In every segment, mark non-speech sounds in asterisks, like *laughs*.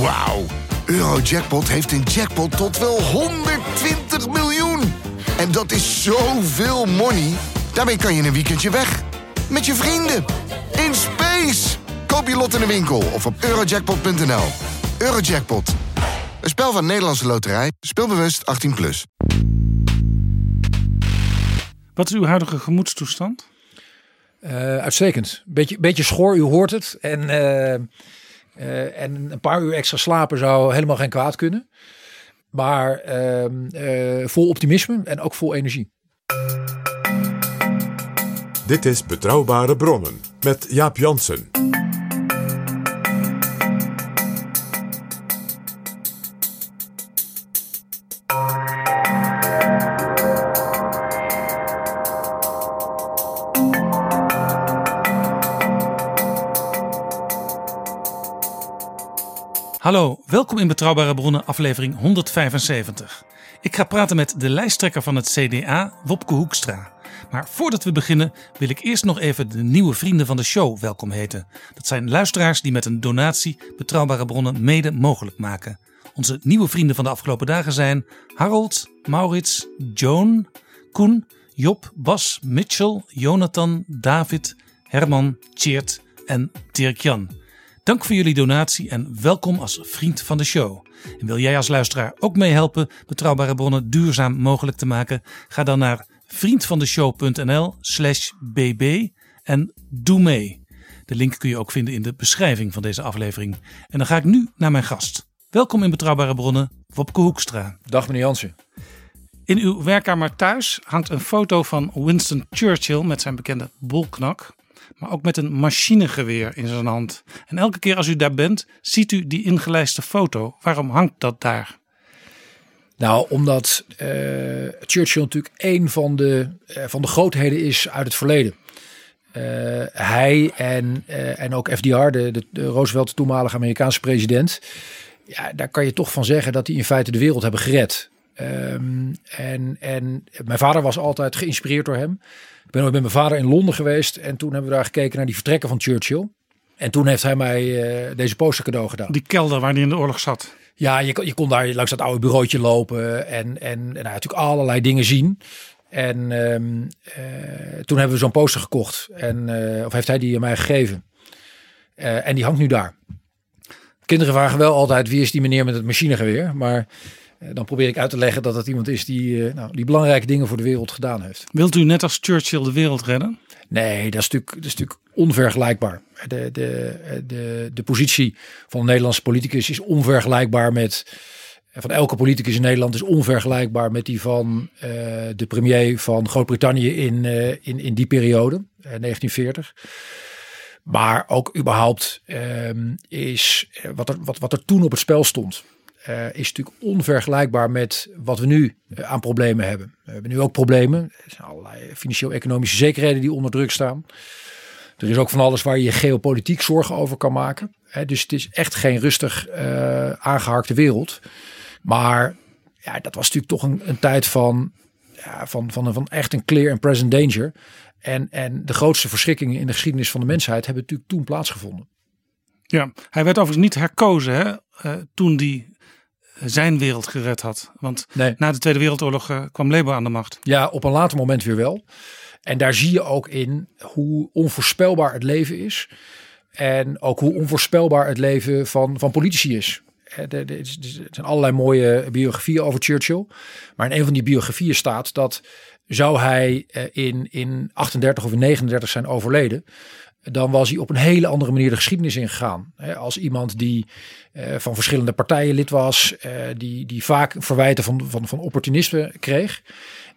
Wauw. Eurojackpot heeft een jackpot tot wel 120 miljoen. En dat is zoveel money. Daarmee kan je een weekendje weg. Met je vrienden. In space. Koop je lot in de winkel of op eurojackpot.nl. Eurojackpot. Een spel van Nederlandse Loterij. Speelbewust 18+. Plus. Wat is uw huidige gemoedstoestand? Uh, uitstekend. Beetje, beetje schor, u hoort het. En, uh, uh, en een paar uur extra slapen zou helemaal geen kwaad kunnen. Maar ehm, vol optimisme en ook vol energie. Dit is Betrouwbare Bronnen met Jaap Jansen. Hallo, welkom in Betrouwbare Bronnen, aflevering 175. Ik ga praten met de lijsttrekker van het CDA, Wopke Hoekstra. Maar voordat we beginnen wil ik eerst nog even de nieuwe vrienden van de show welkom heten. Dat zijn luisteraars die met een donatie Betrouwbare Bronnen mede mogelijk maken. Onze nieuwe vrienden van de afgelopen dagen zijn Harold, Maurits, Joan, Koen, Job, Bas, Mitchell, Jonathan, David, Herman, Tjeerd en Dirk-Jan. Dank voor jullie donatie en welkom als vriend van de show. En wil jij als luisteraar ook meehelpen betrouwbare bronnen duurzaam mogelijk te maken? Ga dan naar vriendvandeshow.nl slash bb en doe mee. De link kun je ook vinden in de beschrijving van deze aflevering. En dan ga ik nu naar mijn gast. Welkom in Betrouwbare Bronnen, Wopke Hoekstra. Dag meneer Jansen. In uw werkkamer thuis hangt een foto van Winston Churchill met zijn bekende bolknak maar ook met een machinegeweer in zijn hand. En elke keer als u daar bent, ziet u die ingelijste foto. Waarom hangt dat daar? Nou, omdat uh, Churchill natuurlijk een van de, uh, van de grootheden is uit het verleden. Uh, hij en, en ook FDR, de, de, Roosevelt, toenmalige Amerikaanse president. Ja, daar kan je toch van zeggen dat die in feite de wereld hebben gered. Um, en, en mijn vader was altijd geïnspireerd door hem. Ik ben ook met mijn vader in Londen geweest en toen hebben we daar gekeken naar die vertrekken van Churchill. En toen heeft hij mij uh, deze poster cadeau gedaan. Die kelder waar hij in de oorlog zat. Ja, je, je kon daar langs dat oude bureautje lopen en, en, en nou, natuurlijk allerlei dingen zien. En um, uh, toen hebben we zo'n poster gekocht. En, uh, of heeft hij die aan mij gegeven. en die hangt nu daar. Kinderen vragen wel altijd wie is die meneer met het machinegeweer. Maar eh, dan probeer ik uit te leggen dat het iemand is die, eh, nou, die belangrijke dingen voor de wereld gedaan heeft. Wilt u net als Churchill de wereld redden? Nee, dat is natuurlijk, dat is natuurlijk onvergelijkbaar. De, de, de, de positie van een Nederlandse politicus is onvergelijkbaar met. Van elke politicus in Nederland is onvergelijkbaar met die van uh, de premier van Groot-Brittannië in, uh, in, in die periode, uh, 1940. Maar ook überhaupt um, is wat er, wat, wat er toen op het spel stond uh, is natuurlijk onvergelijkbaar met wat we nu uh, aan problemen hebben. We hebben nu ook problemen. Er zijn allerlei financieel-economische zekerheden die onder druk staan. Er is ook van alles waar je geopolitiek zorgen over kan maken. Hè, dus het is echt geen rustig uh, wereld. Maar ja, dat was natuurlijk toch een, een tijd van, ja, van, van, van echt een clear and present danger. En, en de grootste verschrikkingen in de geschiedenis van de mensheid hebben natuurlijk toen plaatsgevonden. Ja, hij werd overigens niet herkozen hè, toen die zijn wereld gered had. Want nee. na de Tweede Wereldoorlog uh, kwam Labour aan de macht. Ja, op een later moment weer wel. En daar zie je ook in hoe onvoorspelbaar het leven is. En ook hoe onvoorspelbaar het leven van, van politici is. Er, er zijn allerlei mooie biografieën over Churchill. Maar in een van die biografieën staat dat zou hij eh, in, in 38 of in 39 zijn overleden dan was hij op een hele andere manier de geschiedenis ingegaan. Als iemand die uh, van verschillende partijen lid was, uh, die, die vaak verwijten van, van, van opportunisme kreeg.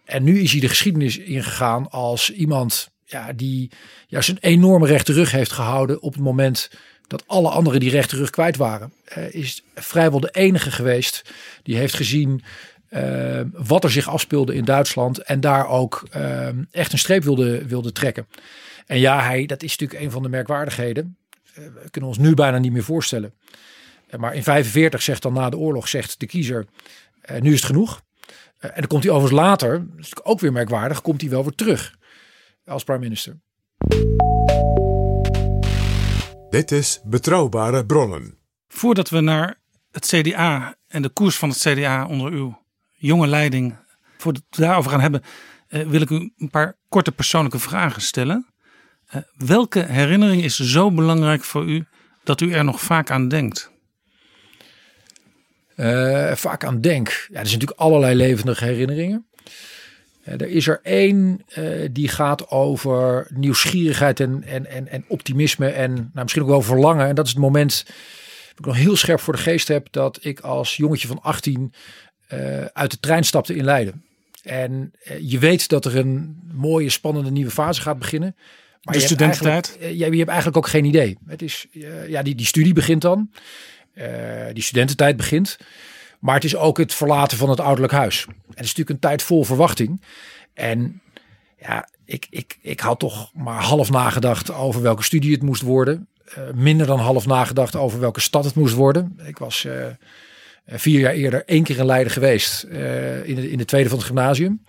En nu is hij de geschiedenis ingegaan als iemand ja, die juist een enorme rechte rug heeft gehouden op het moment dat alle anderen die rechte rug kwijt waren. Uh, is vrijwel de enige geweest die heeft gezien wat er zich afspeelde in Duitsland en daar ook echt een streep wilde, wilde trekken. En ja, hij, dat is natuurlijk een van de merkwaardigheden. Uh, we kunnen ons nu bijna niet meer voorstellen. Uh, maar in 45 zegt dan na de oorlog, zegt de kiezer, uh, nu is het genoeg. en dan komt hij overigens later, dat is ook weer merkwaardig, komt hij wel weer terug als prime minister. Dit is Betrouwbare Bronnen. Voordat we naar het CDA en de koers van het CDA onder uw jonge leiding, voordat we daarover gaan hebben, eh, wil ik u een paar korte persoonlijke vragen stellen. Eh, welke herinnering is zo belangrijk voor u dat u er nog vaak aan denkt? Uh, vaak aan denk. Ja, er zijn natuurlijk allerlei levendige herinneringen. Uh, er is er één die gaat over nieuwsgierigheid en, en, en, en optimisme en nou, misschien ook wel verlangen. En dat is het moment dat ik nog heel scherp voor de geest heb dat ik als jongetje van 18 uit de trein stapte in Leiden. En je weet dat er een mooie, spannende nieuwe fase gaat beginnen. Maar de studententijd? Je, je hebt eigenlijk ook geen idee. Het is, ja, die, die studie begint dan. Uh, die studententijd begint. Maar het is ook het verlaten van het ouderlijk huis. En het is natuurlijk een tijd vol verwachting. En ja, ik, ik, ik had toch maar half nagedacht over welke studie het moest worden. Uh, minder dan half nagedacht over welke stad het moest worden. Ik was uh, vier jaar eerder één keer in Leiden geweest. in, de, in de tweede van het gymnasium.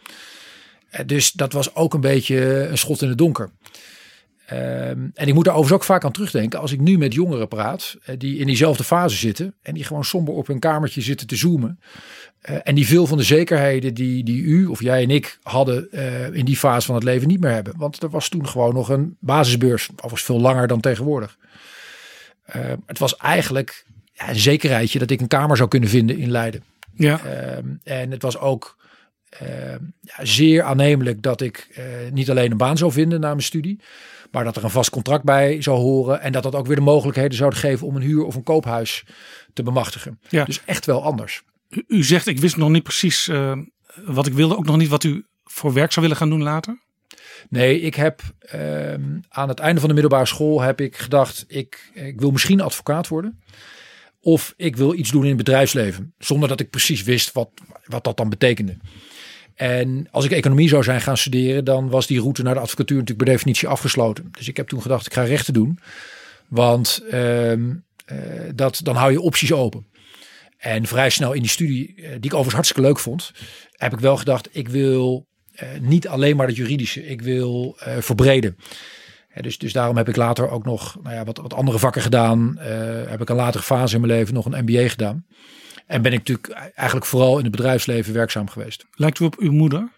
dus dat was ook een beetje een schot in het donker. Um, en ik moet daar overigens ook vaak aan terugdenken als ik nu met jongeren praat uh, die in diezelfde fase zitten en die gewoon somber op hun kamertje zitten te zoomen. Uh, en die veel van de zekerheden die, die u of jij en ik hadden uh, in die fase van het leven niet meer hebben. Want er was toen gewoon nog een basisbeurs, overigens veel langer dan tegenwoordig. Ehm, het was eigenlijk ja, een zekerheidje dat ik een kamer zou kunnen vinden in Leiden. Ja. Um, en het was ook ja, zeer aannemelijk dat ik niet alleen een baan zou vinden na mijn studie. Maar dat er een vast contract bij zou horen. En dat dat ook weer de mogelijkheden zouden geven om een huur of een koophuis te bemachtigen. Ja. Dus echt wel anders. U, u zegt, ik wist nog niet precies uh, wat ik wilde. Ook nog niet wat u voor werk zou willen gaan doen later? Nee, ik heb uh, aan het einde van de middelbare school heb ik gedacht, ik, ik wil misschien advocaat worden. Of ik wil iets doen in het bedrijfsleven. Zonder dat ik precies wist wat, wat dat dan betekende. En als ik economie zou zijn gaan studeren, dan was die route naar de advocatuur natuurlijk per definitie afgesloten. Dus ik heb toen gedacht, ik ga rechten doen. Want uh, uh, dat, dan hou je opties open. En vrij snel in die studie, uh, die ik overigens hartstikke leuk vond, heb ik wel gedacht, ik wil uh, niet alleen maar het juridische, ik wil verbreden. Dus, dus daarom heb ik later ook nog nou ja, wat, wat andere vakken gedaan. heb ik een latere fase in mijn leven nog een MBA gedaan. En ben ik natuurlijk eigenlijk vooral in het bedrijfsleven werkzaam geweest. Lijkt u op uw moeder?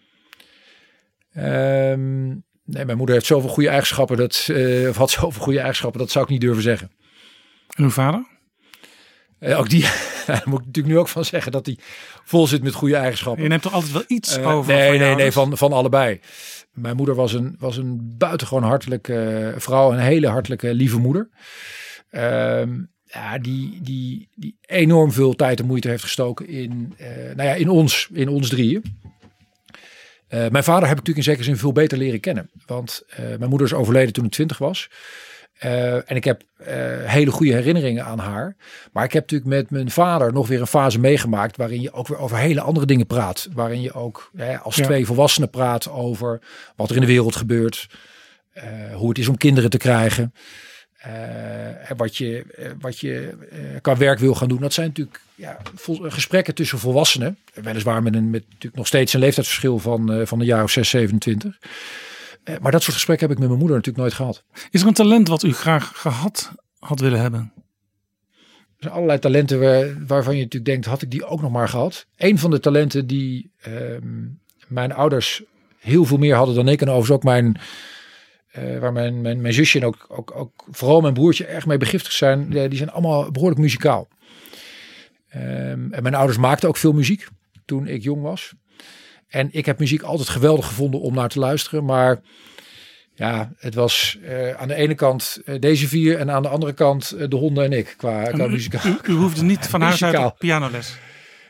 Um, nee, mijn moeder heeft zoveel goede eigenschappen. Dat, uh, of had zoveel goede eigenschappen, dat zou ik niet durven zeggen. En uw vader? Uh, ook die, *laughs* daar moet ik natuurlijk nu ook van zeggen dat hij vol zit met goede eigenschappen. Je neemt toch altijd wel iets uh, over? Nee, van nee, nee, van, van allebei. Mijn moeder was een, was een buitengewoon hartelijke vrouw, een hele hartelijke, lieve moeder. Um, ja, die, die, die enorm veel tijd en moeite heeft gestoken in, uh, nou ja, in ons, in ons drieën. Uh, mijn vader heb ik natuurlijk in zekere zin veel beter leren kennen. Want uh, mijn moeder is overleden toen ik twintig was. en ik heb hele goede herinneringen aan haar. Maar ik heb natuurlijk met mijn vader nog weer een fase meegemaakt. waarin je ook weer over hele andere dingen praat. Waarin je ook als ja. twee volwassenen praat over wat er in de wereld gebeurt. hoe het is om kinderen te krijgen. Uh, wat je, uh, wat je uh, qua werk wil gaan doen. Dat zijn natuurlijk ja, gesprekken tussen volwassenen. Weliswaar met, een, met natuurlijk nog steeds een leeftijdsverschil van, van een jaar of 6, 27. maar dat soort gesprekken heb ik met mijn moeder natuurlijk nooit gehad. Is er een talent wat u graag gehad had willen hebben? Er zijn allerlei talenten waar, waarvan je natuurlijk denkt, had ik die ook nog maar gehad. Een van de talenten die ehm, mijn ouders heel veel meer hadden dan ik. En overigens ook mijn uh, waar mijn, mijn, mijn zusje en ook, ook, ook vooral mijn broertje erg mee begiftigd zijn. Die zijn allemaal behoorlijk muzikaal. Um, en mijn ouders maakten ook veel muziek toen ik jong was. En ik heb muziek altijd geweldig gevonden om naar te luisteren. Maar ja, het was uh, aan de ene kant uh, deze vier en aan de andere kant de honden en ik qua, qua u, muzikaal. U, u hoefde niet *laughs* van huis uit op pianoles.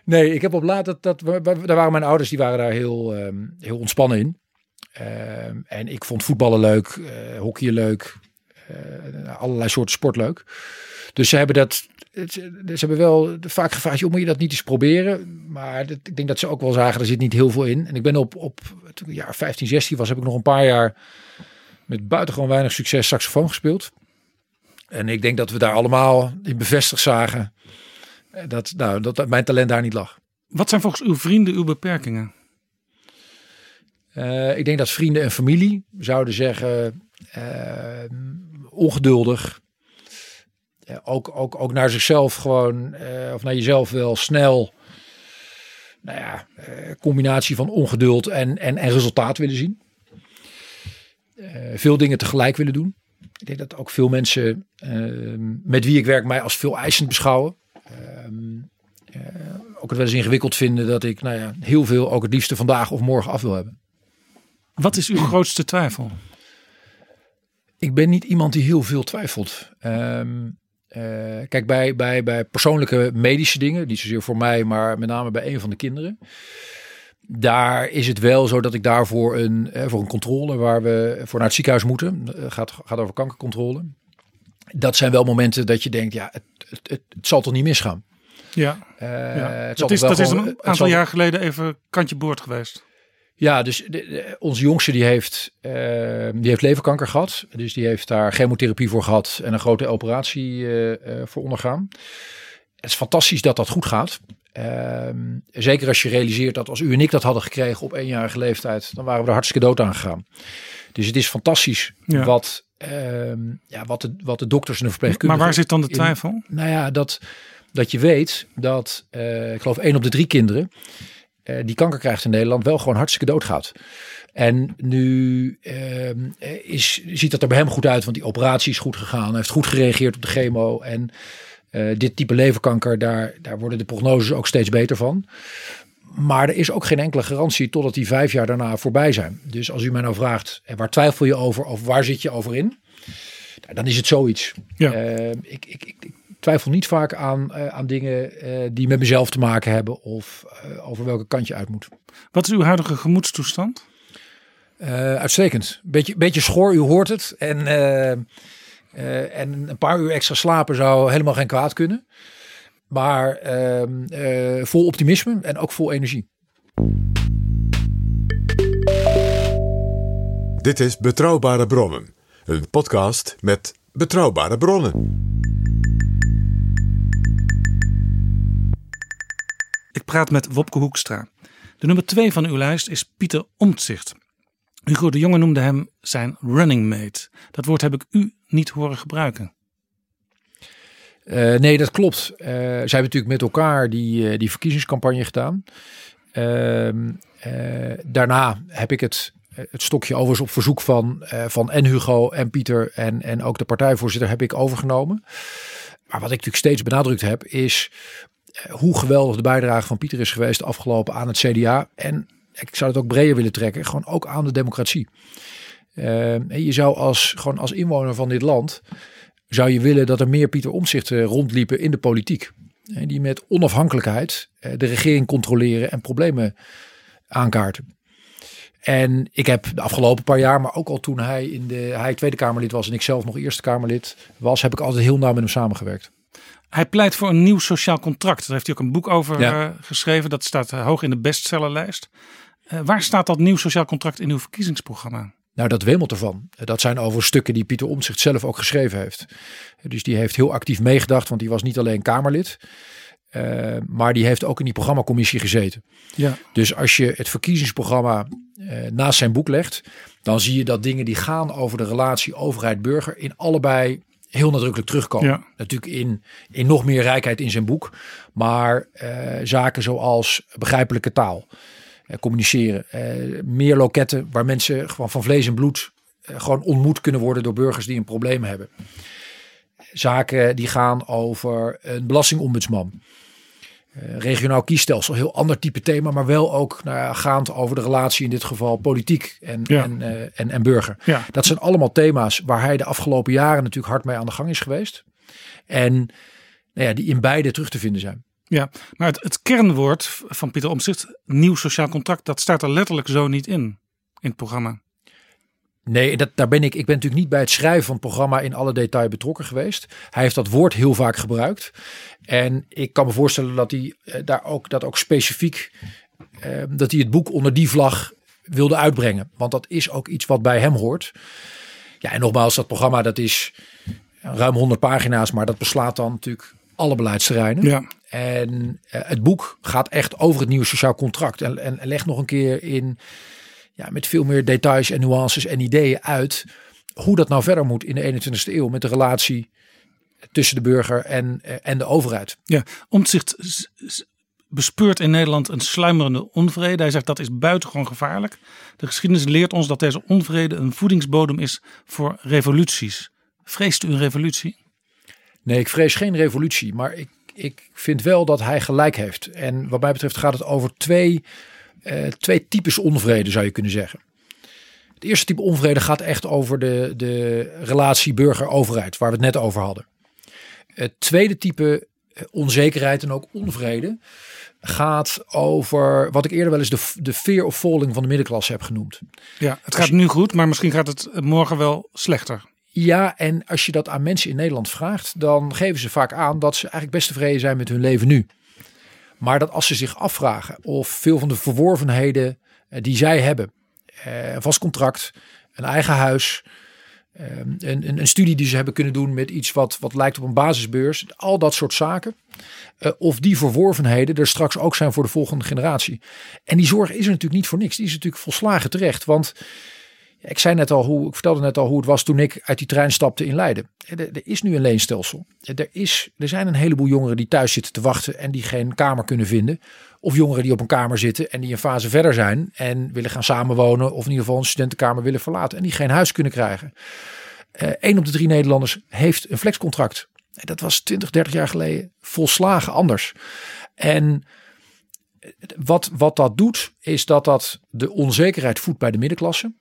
Nee, ik heb op laat dat, dat daar waren mijn ouders die waren daar heel, um, heel ontspannen in. Uh, en ik vond voetballen leuk, uh, hockey leuk, uh, allerlei soorten sport leuk. Dus ze hebben dat, ze hebben wel vaak gevraagd, joh, moet je dat niet eens proberen? Maar dat, ik denk dat ze ook wel zagen, er zit niet heel veel in. En ik ben op, op toen ik jaar 15, 16 was, heb ik nog een paar jaar met buitengewoon weinig succes saxofoon gespeeld. En ik denk dat we daar allemaal in bevestigd zagen dat, nou, dat mijn talent daar niet lag. Wat zijn volgens uw vrienden uw beperkingen? Uh, ik denk dat vrienden en familie zouden zeggen uh, ongeduldig. eh, ook, ook, ook naar zichzelf gewoon, eh, of naar jezelf wel snel, nou ja, eh, combinatie van ongeduld en, en, en resultaat willen zien. Eh, veel dingen tegelijk willen doen. Ik denk dat ook veel mensen ehm, met wie ik werk mij als veel eisend beschouwen. Ehm, eh, ook het wel eens ingewikkeld vinden dat ik nou ja, heel veel ook het liefste vandaag of morgen af wil hebben. Wat is uw *clears throat* grootste twijfel? Ik ben niet iemand die heel veel twijfelt. Ehm, eh, kijk, bij, bij, bij persoonlijke medische dingen, niet zozeer voor mij, maar met name bij een van de kinderen. Daar is het wel zo dat ik daarvoor een, eh, voor een controle waar we voor naar het ziekenhuis moeten, eh, gaat, gaat over kankercontrole. Dat zijn wel momenten dat je denkt, ja, het, het, het, het zal toch niet misgaan. Ja, ja. het dat, is, dat is een aantal jaar geleden even kantje boord geweest. Ja, dus de, de- onze jongste die heeft, eh, die heeft leverkanker gehad. Dus die heeft daar chemotherapie voor gehad en een grote operatie eh, eh, voor ondergaan. Het is fantastisch dat dat goed gaat. Ehm, zeker als je realiseert dat als u en ik dat hadden gekregen op eenjarige leeftijd, dan waren we er hartstikke dood aan gegaan. Dus het is fantastisch Ja. wat, ehm, ja, wat, de, wat de dokters en de Maar verpleegkundigen... waar zit dan de in- twijfel? nou ja, dat, dat je weet dat, ik geloof één op de drie kinderen eh, die kanker krijgt in Nederland wel gewoon hartstikke doodgaat. En nu ehm, eh, is, ziet dat er bij hem goed uit, want die operatie is goed gegaan. Hij heeft goed gereageerd op de chemo. En eh, dit type leverkanker, daar, daar worden de prognoses ook steeds beter van. Maar er is ook geen enkele garantie totdat die vijf jaar daarna voorbij zijn. Dus als u mij nou vraagt, waar twijfel je over of waar zit je over in? Nou, dan is het zoiets. Ja. Eh, ik, ik, ik, ik twijfel niet vaak aan, eh, aan dingen eh, die met mezelf te maken hebben of eh, over welke kant je uit moet. Wat is uw huidige gemoedstoestand? Eh, uitstekend. Beetje, beetje schor, u hoort het. En, eh, eh, en een paar uur extra slapen zou helemaal geen kwaad kunnen. Maar ehm, eh, vol optimisme en ook vol energie. Dit is Betrouwbare Bronnen, een podcast met betrouwbare bronnen. Praat met Wopke Hoekstra. De nummer twee van uw lijst is Pieter Omtzigt. Hugo de Jonge noemde hem zijn running mate. Dat woord heb ik u niet horen gebruiken. Eh, nee, dat klopt. Eh, zij hebben natuurlijk met elkaar die, eh, die verkiezingscampagne gedaan. Ehm, eh, daarna heb ik het, het stokje overigens op verzoek van, van en Hugo en Pieter en, en ook de partijvoorzitter heb ik overgenomen. Maar wat ik natuurlijk steeds benadrukt heb is hoe geweldig de bijdrage van Pieter is geweest afgelopen aan het CDA. En ik zou het ook breder willen trekken, gewoon ook aan de democratie. En je zou als, gewoon als inwoner van dit land zou je willen dat er meer Pieter Omtzigt rondliepen in de politiek. Eh, Die met onafhankelijkheid eh, de regering controleren en problemen aankaarten. En ik heb de afgelopen paar jaar, maar ook al toen hij, in de, hij Tweede Kamerlid was en ik zelf nog Eerste Kamerlid was, heb ik altijd heel nauw met hem samengewerkt. Hij pleit voor een nieuw sociaal contract. Daar heeft hij ook een boek over Ja. eh, geschreven. Dat staat eh, hoog in de bestsellerlijst. Eh, waar staat dat nieuw sociaal contract in uw verkiezingsprogramma? Nou, dat wemelt ervan. Dat zijn over stukken die Pieter Omtzigt zelf ook geschreven heeft. Dus die heeft heel actief meegedacht, want die was niet alleen Kamerlid, maar die heeft ook in die programmacommissie gezeten. Ja. Dus als je het verkiezingsprogramma eh, naast zijn boek legt, dan zie je dat dingen die gaan over de relatie overheid-burger in allebei heel nadrukkelijk terugkomen. Ja. Natuurlijk in, in nog meer rijkheid in zijn boek, maar eh, zaken zoals begrijpelijke taal, eh, communiceren, eh, meer loketten waar mensen gewoon van vlees en bloed gewoon ontmoet kunnen worden door burgers die een probleem hebben. Zaken die gaan over een belastingombudsman. Eh, regionaal kiesstelsel, heel ander type thema, maar wel ook nou ja, gaand over de relatie in dit geval politiek en, Ja. en, eh, en, en burger. Ja. Dat zijn allemaal thema's waar hij de afgelopen jaren natuurlijk hard mee aan de gang is geweest. En nou ja, die in beide terug te vinden zijn. Ja, maar het, het kernwoord van Pieter Omtzigt, nieuw sociaal contract, dat staat er letterlijk zo niet in, in het programma. Nee, dat, daar ben ik. Ik ben natuurlijk niet bij het schrijven van het programma in alle detail betrokken geweest. Hij heeft dat woord heel vaak gebruikt. En ik kan me voorstellen dat hij eh, daar ook, dat ook specifiek, eh, dat hij het boek onder die vlag wilde uitbrengen. Want dat is ook iets wat bij hem hoort. Ja, en nogmaals, dat programma dat is ruim 100 pagina's, maar dat beslaat dan natuurlijk alle beleidsterreinen. Ja. En eh, het boek gaat echt over het nieuwe sociaal contract. En, en, en legt nog een keer in, ja, met veel meer details en nuances en ideeën uit. hoe dat nou verder moet in de 21ste eeuw met de relatie tussen de burger en, eh, en de overheid. Ja, Omtzigt bespeurt in Nederland een sluimerende onvrede. Hij zegt dat is buitengewoon gevaarlijk. De geschiedenis leert ons dat deze onvrede een voedingsbodem is voor revoluties. Vreest u een revolutie? Nee, ik vrees geen revolutie, maar ik, ik vind wel dat hij gelijk heeft. En wat mij betreft gaat het over twee, eh, twee types onvrede, zou je kunnen zeggen. Het eerste type onvrede gaat echt over de, de relatie burger-overheid, waar we het net over hadden. Het tweede type eh, onzekerheid en ook onvrede gaat over wat ik eerder wel eens de, de fear of falling van de middenklasse heb genoemd. Ja, het gaat nu goed, maar misschien gaat het morgen wel slechter. Ja, en als je dat aan mensen in Nederland vraagt, dan geven ze vaak aan dat ze eigenlijk best tevreden zijn met hun leven nu. Maar dat als ze zich afvragen of veel van de verworvenheden eh, die zij hebben, eh, een vast contract, een eigen huis, eh, een, een, een studie die ze hebben kunnen doen met iets wat, wat lijkt op een basisbeurs, al dat soort zaken, eh, of die verworvenheden er straks ook zijn voor de volgende generatie. En die zorg is er natuurlijk niet voor niks. Die is natuurlijk volslagen terecht, want ik zei net al hoe, ik vertelde net al hoe het was toen ik uit die trein stapte in Leiden. Er, is nu een leenstelsel. Er, is, er zijn een heleboel jongeren die thuis zitten te wachten en die geen kamer kunnen vinden. Of jongeren die op een kamer zitten en die een fase verder zijn en willen gaan samenwonen. Of in ieder geval een studentenkamer willen verlaten en die geen huis kunnen krijgen. Eén op de drie Nederlanders heeft een flexcontract. Dat was 20, 30 jaar geleden volslagen anders. En wat, wat dat doet, is dat dat de onzekerheid voedt bij de middenklasse.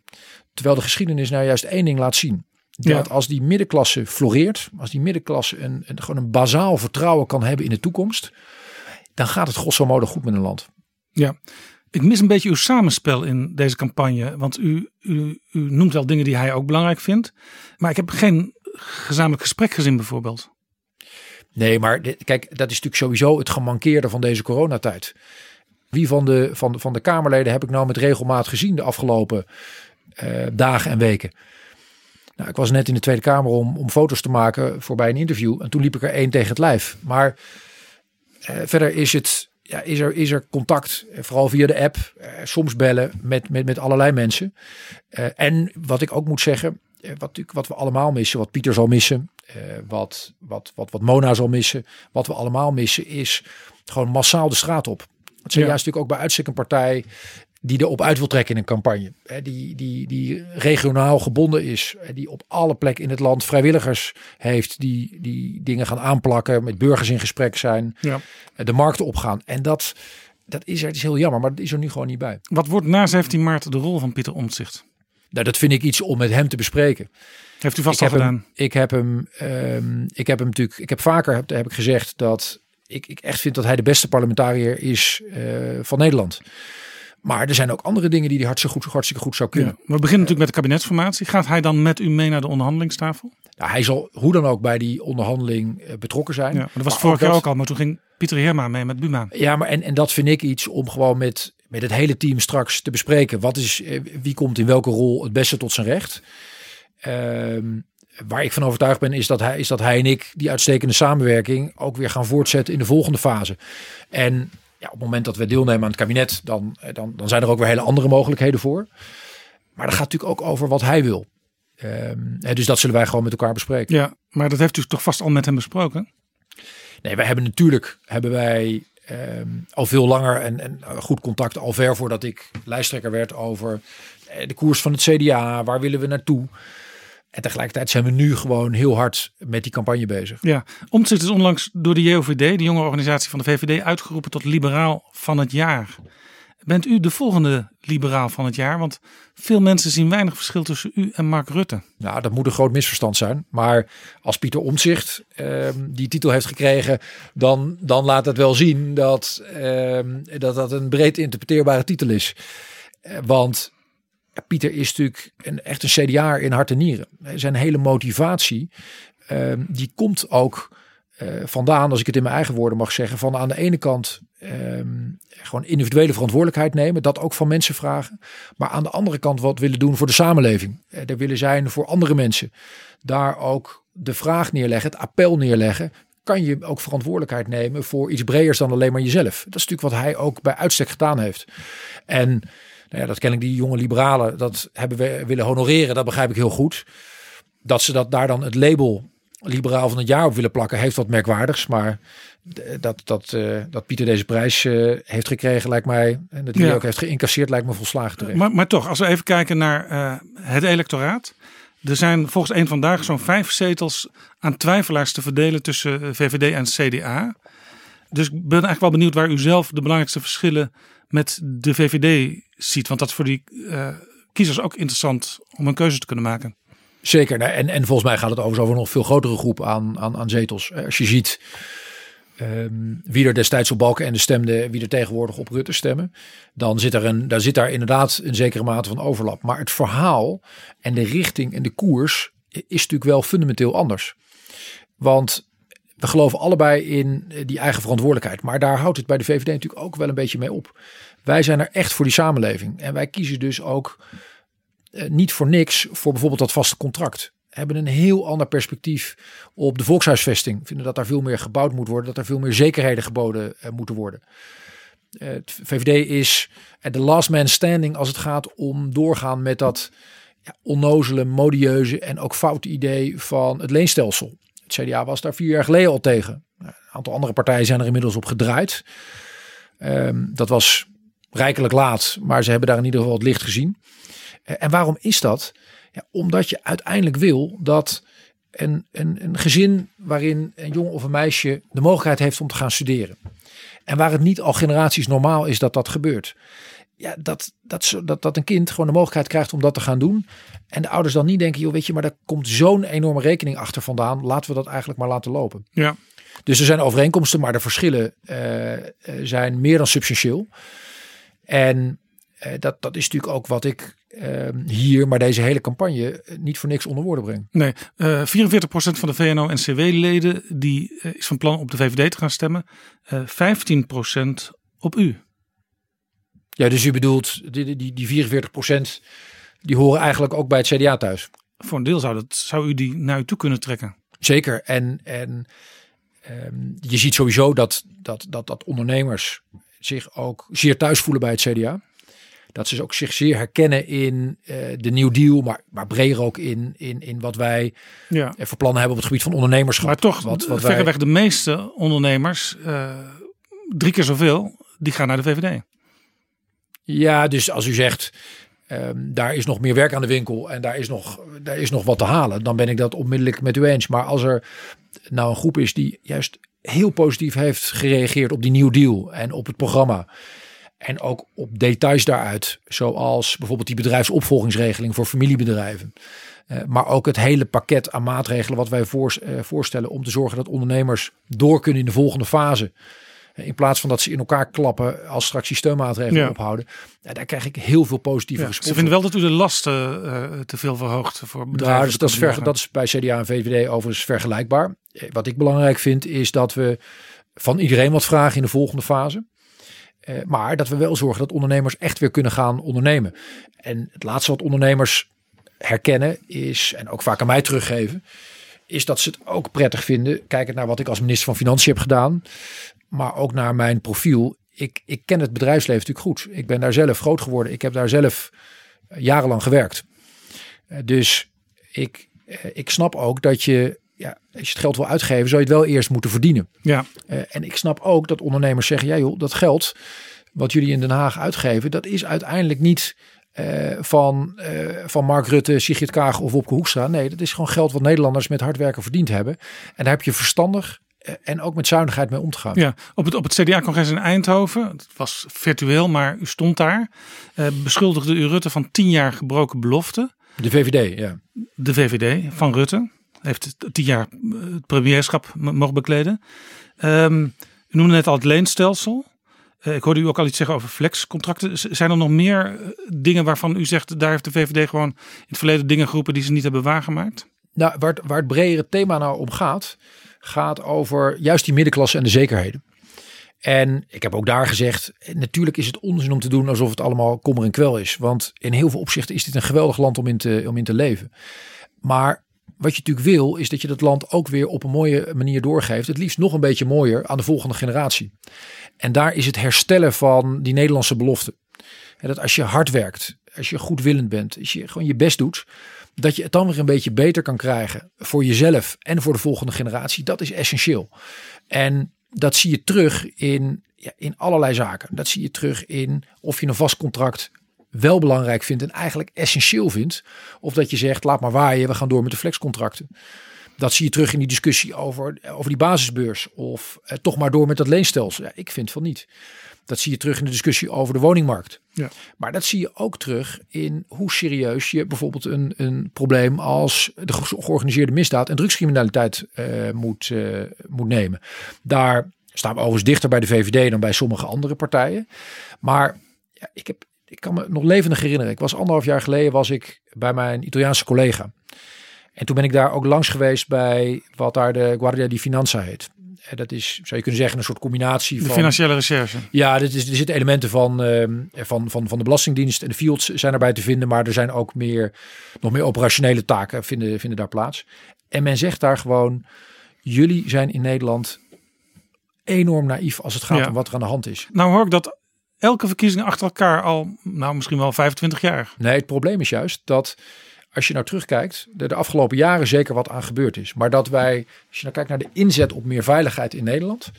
Terwijl de geschiedenis nou juist één ding laat zien. Dat Ja. als die middenklasse floreert, als die middenklasse een, een, gewoon een bazaal vertrouwen kan hebben in de toekomst, dan gaat het grosso modo goed met een land. Ja, ik mis een beetje uw samenspel in deze campagne. Want u, u, u noemt wel dingen die hij ook belangrijk vindt. Maar ik heb geen gezamenlijk gesprek gezien bijvoorbeeld. Nee, maar dit- kijk, dat is natuurlijk sowieso het gemankeerde van deze coronatijd. Wie van de, van, de- van de Kamerleden heb ik nou met regelmaat gezien de afgelopen eh, dagen en weken? Nou, ik was net in de Tweede Kamer om, om foto's te maken voor bij een interview. En toen liep ik er één tegen het lijf. Maar eh, verder is, het, ja, is, er, is er contact, eh, vooral via de app. soms bellen met, met, met allerlei mensen. En wat ik ook moet zeggen, wat, wat we allemaal missen, wat Pieter zal missen, wat, wat, wat, wat Mona zal missen, wat we allemaal missen, is gewoon massaal de straat op. Het zijn Ja. juist natuurlijk ook bij uitstek een partij die erop uit wil trekken in een campagne. Hè, die, die, die regionaal gebonden is. Die op alle plekken in het land vrijwilligers heeft. Die, die dingen gaan aanplakken. Met burgers in gesprek zijn. Ja. eh, De markten opgaan. En dat, dat is. Het is heel jammer. Maar dat is er nu gewoon niet bij. Wat wordt na 17 maart de rol van Pieter Omtzigt? Nou, dat vind ik iets om met hem te bespreken. Heeft u vast ik al gedaan? Hem, ik heb hem, ehm, ik heb hem natuurlijk, ik heb vaker heb, heb ik gezegd dat ik, ik echt vind dat hij de beste parlementariër is eh, van Nederland. Maar er zijn ook andere dingen die hij hartstikke goed, hartstikke goed zou kunnen. Ja. We beginnen natuurlijk met de kabinetsformatie. Gaat hij dan met u mee naar de onderhandelingstafel? Nou, hij zal hoe dan ook bij die onderhandeling eh, betrokken zijn. Ja, maar dat was vorig jaar ook al, maar toen ging Pieter Heerma mee met Buma. Ja, maar en, en dat vind ik iets om gewoon met, met het hele team straks te bespreken. Wat is, eh, wie komt in welke rol het beste tot zijn recht? Ehm, waar ik van overtuigd ben, is dat, hij, is dat hij en ik die uitstekende samenwerking ook weer gaan voortzetten in de volgende fase. En ja, op het moment dat we deelnemen aan het kabinet, dan, eh, dan, dan zijn er ook weer hele andere mogelijkheden voor. Maar dat gaat natuurlijk ook over wat hij wil. Hè, dus dat zullen wij gewoon met elkaar bespreken. Ja, maar dat heeft u toch vast al met hem besproken? Nee, wij hebben natuurlijk hebben wij ehm, al veel langer en, en goed contact al ver voordat ik lijsttrekker werd over eh, de koers van het CDA. Waar willen we naartoe? En tegelijkertijd zijn we nu gewoon heel hard met die campagne bezig. Ja, Omtzigt is onlangs door de JOVD, de jonge organisatie van de VVD, uitgeroepen tot liberaal van het jaar. Bent u de volgende liberaal van het jaar? Want veel mensen zien weinig verschil tussen u en Mark Rutte. Nou, dat moet een groot misverstand zijn. Maar als Pieter Omtzigt ehm, die titel heeft gekregen, dan, dan laat het wel zien dat, ehm, dat dat een breed interpreteerbare titel is. Eh, want Pieter is natuurlijk een, echt een CDA in hart en nieren. Zijn hele motivatie, ehm, die komt ook eh, vandaan, als ik het in mijn eigen woorden mag zeggen, van aan de ene kant ehm, gewoon individuele verantwoordelijkheid nemen, dat ook van mensen vragen, maar aan de andere kant wat willen doen voor de samenleving. Eh, er willen zijn voor andere mensen. Daar ook de vraag neerleggen, het appel neerleggen. Kan je ook verantwoordelijkheid nemen voor iets breders dan alleen maar jezelf? Dat is natuurlijk wat hij ook bij uitstek gedaan heeft. En nou ja, dat ken ik die jonge liberalen, dat hebben we willen honoreren, dat begrijp ik heel goed. Dat ze dat daar dan het label liberaal van het jaar op willen plakken, heeft wat merkwaardigs. Maar dat, dat, uh, dat Pieter deze prijs uh, heeft gekregen, lijkt mij. En dat hij ja. ook heeft geïncasseerd, lijkt me volslagen terecht. Maar, maar toch, als we even kijken naar uh, het electoraat. Er zijn volgens een vandaag zo'n vijf zetels aan twijfelaars te verdelen tussen VVD en CDA. Dus ik ben eigenlijk wel benieuwd waar u zelf de belangrijkste verschillen met de VVD ziet. Want dat is voor die kiezers ook interessant om een keuze te kunnen maken. Zeker. En, en volgens mij gaat het overigens over nog veel grotere groep aan, aan, aan zetels. Als je ziet um, wie er destijds op Balken en de stemde, wie er tegenwoordig op Rutte stemmen, dan zit er een, daar zit daar inderdaad een zekere mate van overlap. Maar het verhaal en de richting en de koers is natuurlijk wel fundamenteel anders. Want we geloven allebei in die eigen verantwoordelijkheid. Maar daar houdt het bij de VVD natuurlijk ook wel een beetje mee op. Wij zijn er echt voor die samenleving. En wij kiezen dus ook uh, niet voor niks voor bijvoorbeeld dat vaste contract hebben een heel ander perspectief op de volkshuisvesting. Vinden dat daar veel meer gebouwd moet worden, dat er veel meer zekerheden geboden uh, moeten worden. Uh, het VVD is de last man standing als het gaat om doorgaan met dat onnozele, modieuze en ook foute idee van het leenstelsel. CDA was daar vier jaar geleden al tegen. Een aantal andere partijen zijn er inmiddels op gedraaid. Um, dat was rijkelijk laat, maar ze hebben daar in ieder geval het licht gezien. Uh, en waarom is dat? Ja, omdat je uiteindelijk wil dat een, een, een gezin waarin een jong of een meisje de mogelijkheid heeft om te gaan studeren. En waar het niet al generaties normaal is dat dat gebeurt. Ja, dat, dat, dat, dat een kind gewoon de mogelijkheid krijgt om dat te gaan doen. En de ouders dan niet denken, joh, weet je, maar daar komt zo'n enorme rekening achter vandaan. Laten we dat eigenlijk maar laten lopen. Ja. Dus er zijn overeenkomsten, maar de verschillen uh, zijn meer dan substantieel. En uh, dat, dat is natuurlijk ook wat ik uh, hier, maar deze hele campagne eh, niet voor niks onder woorden brengt. Nee, uh, eh, 44% van de VNO-NCW-leden die is van plan op de VVD te gaan stemmen. 15% op u. Ja, dus u bedoelt die, die, die 44% die horen eigenlijk ook bij het CDA thuis? Voor een deel zou, dat, zou u die naar u toe kunnen trekken. Zeker. En, en um, je ziet sowieso dat, dat, dat, dat ondernemers zich ook zeer thuis voelen bij het CDA. Dat ze ook zich zeer herkennen in uh, de New Deal, maar, maar breder ook in, in, in wat wij ja. voor plannen hebben op het gebied van ondernemerschap. Maar toch, wat, wat verreweg wij... de meeste ondernemers, uh, drie keer zoveel, die gaan naar de VVD. Ja, dus als u zegt, um, daar is nog meer werk aan de winkel en daar is, nog, daar is nog wat te halen, dan ben ik dat onmiddellijk met u eens. Maar als er nou een groep is die juist heel positief heeft gereageerd op die New Deal en op het programma. En ook op details daaruit, zoals bijvoorbeeld die bedrijfsopvolgingsregeling voor familiebedrijven. Uh, maar ook het hele pakket aan maatregelen wat wij voor, uh, voorstellen om te zorgen dat ondernemers door kunnen in de volgende fase. In plaats van dat ze in elkaar klappen als straks die steunmaatregelen ja. ophouden. daar krijg ik heel veel positieve ja. Ze vinden wel dat u de lasten te veel verhoogt voor bedrijven. Dus dat, is ver, dat is bij CDA en VVD overigens vergelijkbaar. Wat ik belangrijk vind is dat we van iedereen wat vragen in de volgende fase. Uh, maar dat we wel zorgen dat ondernemers echt weer kunnen gaan ondernemen. En het laatste wat ondernemers herkennen is, en ook vaak aan mij teruggeven, is dat ze het ook prettig vinden. Kijkend naar wat ik als minister van Financiën heb gedaan, maar ook naar mijn profiel. Ik, ik ken het bedrijfsleven natuurlijk goed. Ik ben daar zelf groot geworden. Ik heb daar zelf jarenlang gewerkt. Uh, dus ik, uh, ik snap ook dat je ja, als je het geld wil uitgeven, zou je het wel eerst moeten verdienen. Ja. En ik snap ook dat ondernemers zeggen, ja joh, dat geld wat jullie in Den Haag uitgeven, dat is uiteindelijk niet uh, van, uh, van Mark Rutte, Sigrid Kaag of Wopke Hoekstra. Nee, dat is gewoon geld wat Nederlanders met hard werken verdiend hebben. En daar heb je verstandig en ook met zuinigheid mee om te gaan. Ja, op het, op het CDA-congres in Eindhoven, het was virtueel, maar u stond daar, uh, beschuldigde u Rutte van tien jaar gebroken beloften. De VVD, ja. De VVD van Rutte heeft tien jaar het premierschap mogen bekleden. Um, u noemde net al het leenstelsel. Uh, ik hoorde u ook al iets zeggen over flexcontracten. Zijn er nog meer eh, dingen waarvan u zegt, daar heeft de VVD gewoon in het verleden dingen geroepen die ze niet hebben waargemaakt? Nou, waar het, waar het bredere thema nou om gaat, gaat over juist die middenklasse en de zekerheden. En ik heb ook daar gezegd, natuurlijk is het onzin om te doen alsof het allemaal kommer en kwel is. Want in heel veel opzichten is dit een geweldig land om in te, om in te leven. Maar wat je natuurlijk wil, is dat je dat land ook weer op een mooie manier doorgeeft. Het liefst nog een beetje mooier aan de volgende generatie. En daar is het herstellen van die Nederlandse belofte. Dat als je hard werkt, als je goedwillend bent, als je gewoon je best doet, Dat je het dan weer een beetje beter kan krijgen voor jezelf en voor de volgende generatie, dat is essentieel. En dat zie je terug in, ja, in allerlei zaken. Dat zie je terug in of je een vast contract wel belangrijk vindt en eigenlijk essentieel vindt. Of dat je zegt, laat maar waaien, we gaan door met de flexcontracten. Dat zie je terug in die discussie over, over die basisbeurs. Of eh, toch maar door met dat leenstelsel. Ja, ik vind van niet. Dat zie je terug in de discussie over de woningmarkt. Ja. Maar dat zie je ook terug in hoe serieus je bijvoorbeeld een, een probleem als de georganiseerde misdaad en drugscriminaliteit uh, moet, uh, moet nemen. Daar staan we overigens dichter bij de VVD dan bij sommige andere partijen. Maar ja, ik, heb, ik kan me nog levendig herinneren. Ik was anderhalf jaar geleden was ik bij mijn Italiaanse collega. En toen ben ik daar ook langs geweest bij wat daar de Guardia di Finanza heet. En dat is, zou je kunnen zeggen, een soort combinatie De van... financiële recherche. Ja, dit is, er zitten elementen van, ehm, van, van, van de Belastingdienst en de fields zijn erbij te vinden. Maar er zijn ook meer, nog meer operationele taken vinden, vinden daar plaats. En men zegt daar gewoon, jullie zijn in Nederland enorm naïef als het gaat Ja. om wat er aan de hand is. Nou hoor ik dat elke verkiezing achter elkaar al, nou misschien wel 25 jaar. Nee, het probleem is juist dat als je nou terugkijkt, er de afgelopen jaren zeker wat aan gebeurd is. Maar dat wij, als je nou kijkt naar de inzet op meer veiligheid in Nederland,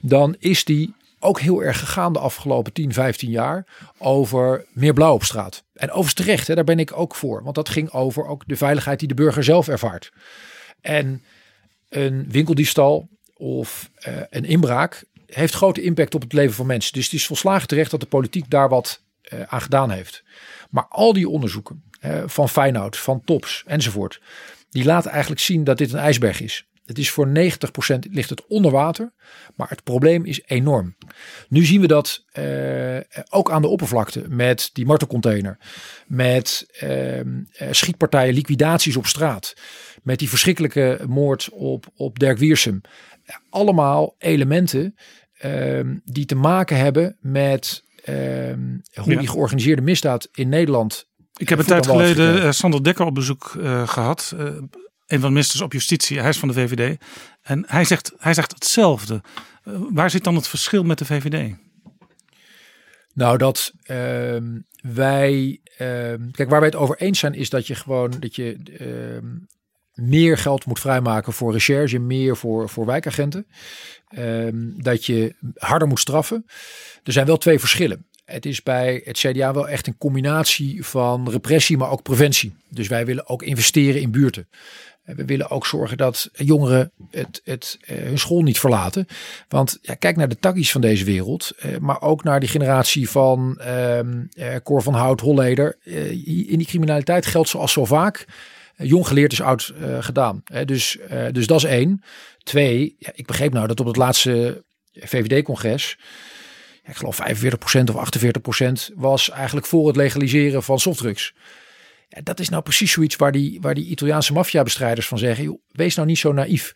dan is die ook heel erg gegaan de afgelopen 10, 15 jaar over meer blauw op straat. En overigens terecht, hè, daar ben ik ook voor. Want dat ging over ook de veiligheid die de burger zelf ervaart. En een winkeldiefstal of eh, een inbraak heeft grote impact op het leven van mensen. Dus het is volslagen terecht dat de politiek daar wat eh, aan gedaan heeft. Maar al die onderzoeken van Feyenoord, van Tops enzovoort, die laten eigenlijk zien dat dit een ijsberg is. Het is voor 90% ligt het onder water, maar het probleem is enorm. Nu zien we dat eh, ook aan de oppervlakte met die martelcontainer, met ehm, eh, schietpartijen, liquidaties op straat, met die verschrikkelijke moord op, op Dirk Wiersum. Allemaal elementen ehm, die te maken hebben met ehm, hoe die georganiseerde misdaad in Nederland. Ik heb een tijd geleden eh, Sander Dekker op bezoek eh, gehad. eh, een van de ministers op justitie. Hij is van de VVD. En hij zegt, hij zegt hetzelfde. Waar zit dan het verschil met de VVD? Nou, dat ehm, wij. ehm, kijk, waar wij het over eens zijn, is dat je gewoon dat je ehm, meer geld moet vrijmaken voor recherche, meer voor, voor wijkagenten. Dat je harder moet straffen. Er zijn wel twee verschillen. Het is bij het CDA wel echt een combinatie van repressie, maar ook preventie. Dus wij willen ook investeren in buurten. En We willen ook zorgen dat jongeren het, het, eh, hun school niet verlaten. Want ja, kijk naar de takkies van deze wereld. eh, maar ook naar die generatie van eh, Cor van Hout, Holleder. In die criminaliteit geldt zoals zo vaak. jong geleerd is oud gedaan. Dus, dus dat is één. Twee, ja, ik begreep nou dat op het laatste VVD-congres... ik geloof 45% of 48% was eigenlijk voor het legaliseren van softdrugs. Ja, dat is nou precies zoiets waar die, waar die Italiaanse maffiabestrijders van zeggen. Wees nou niet zo naïef.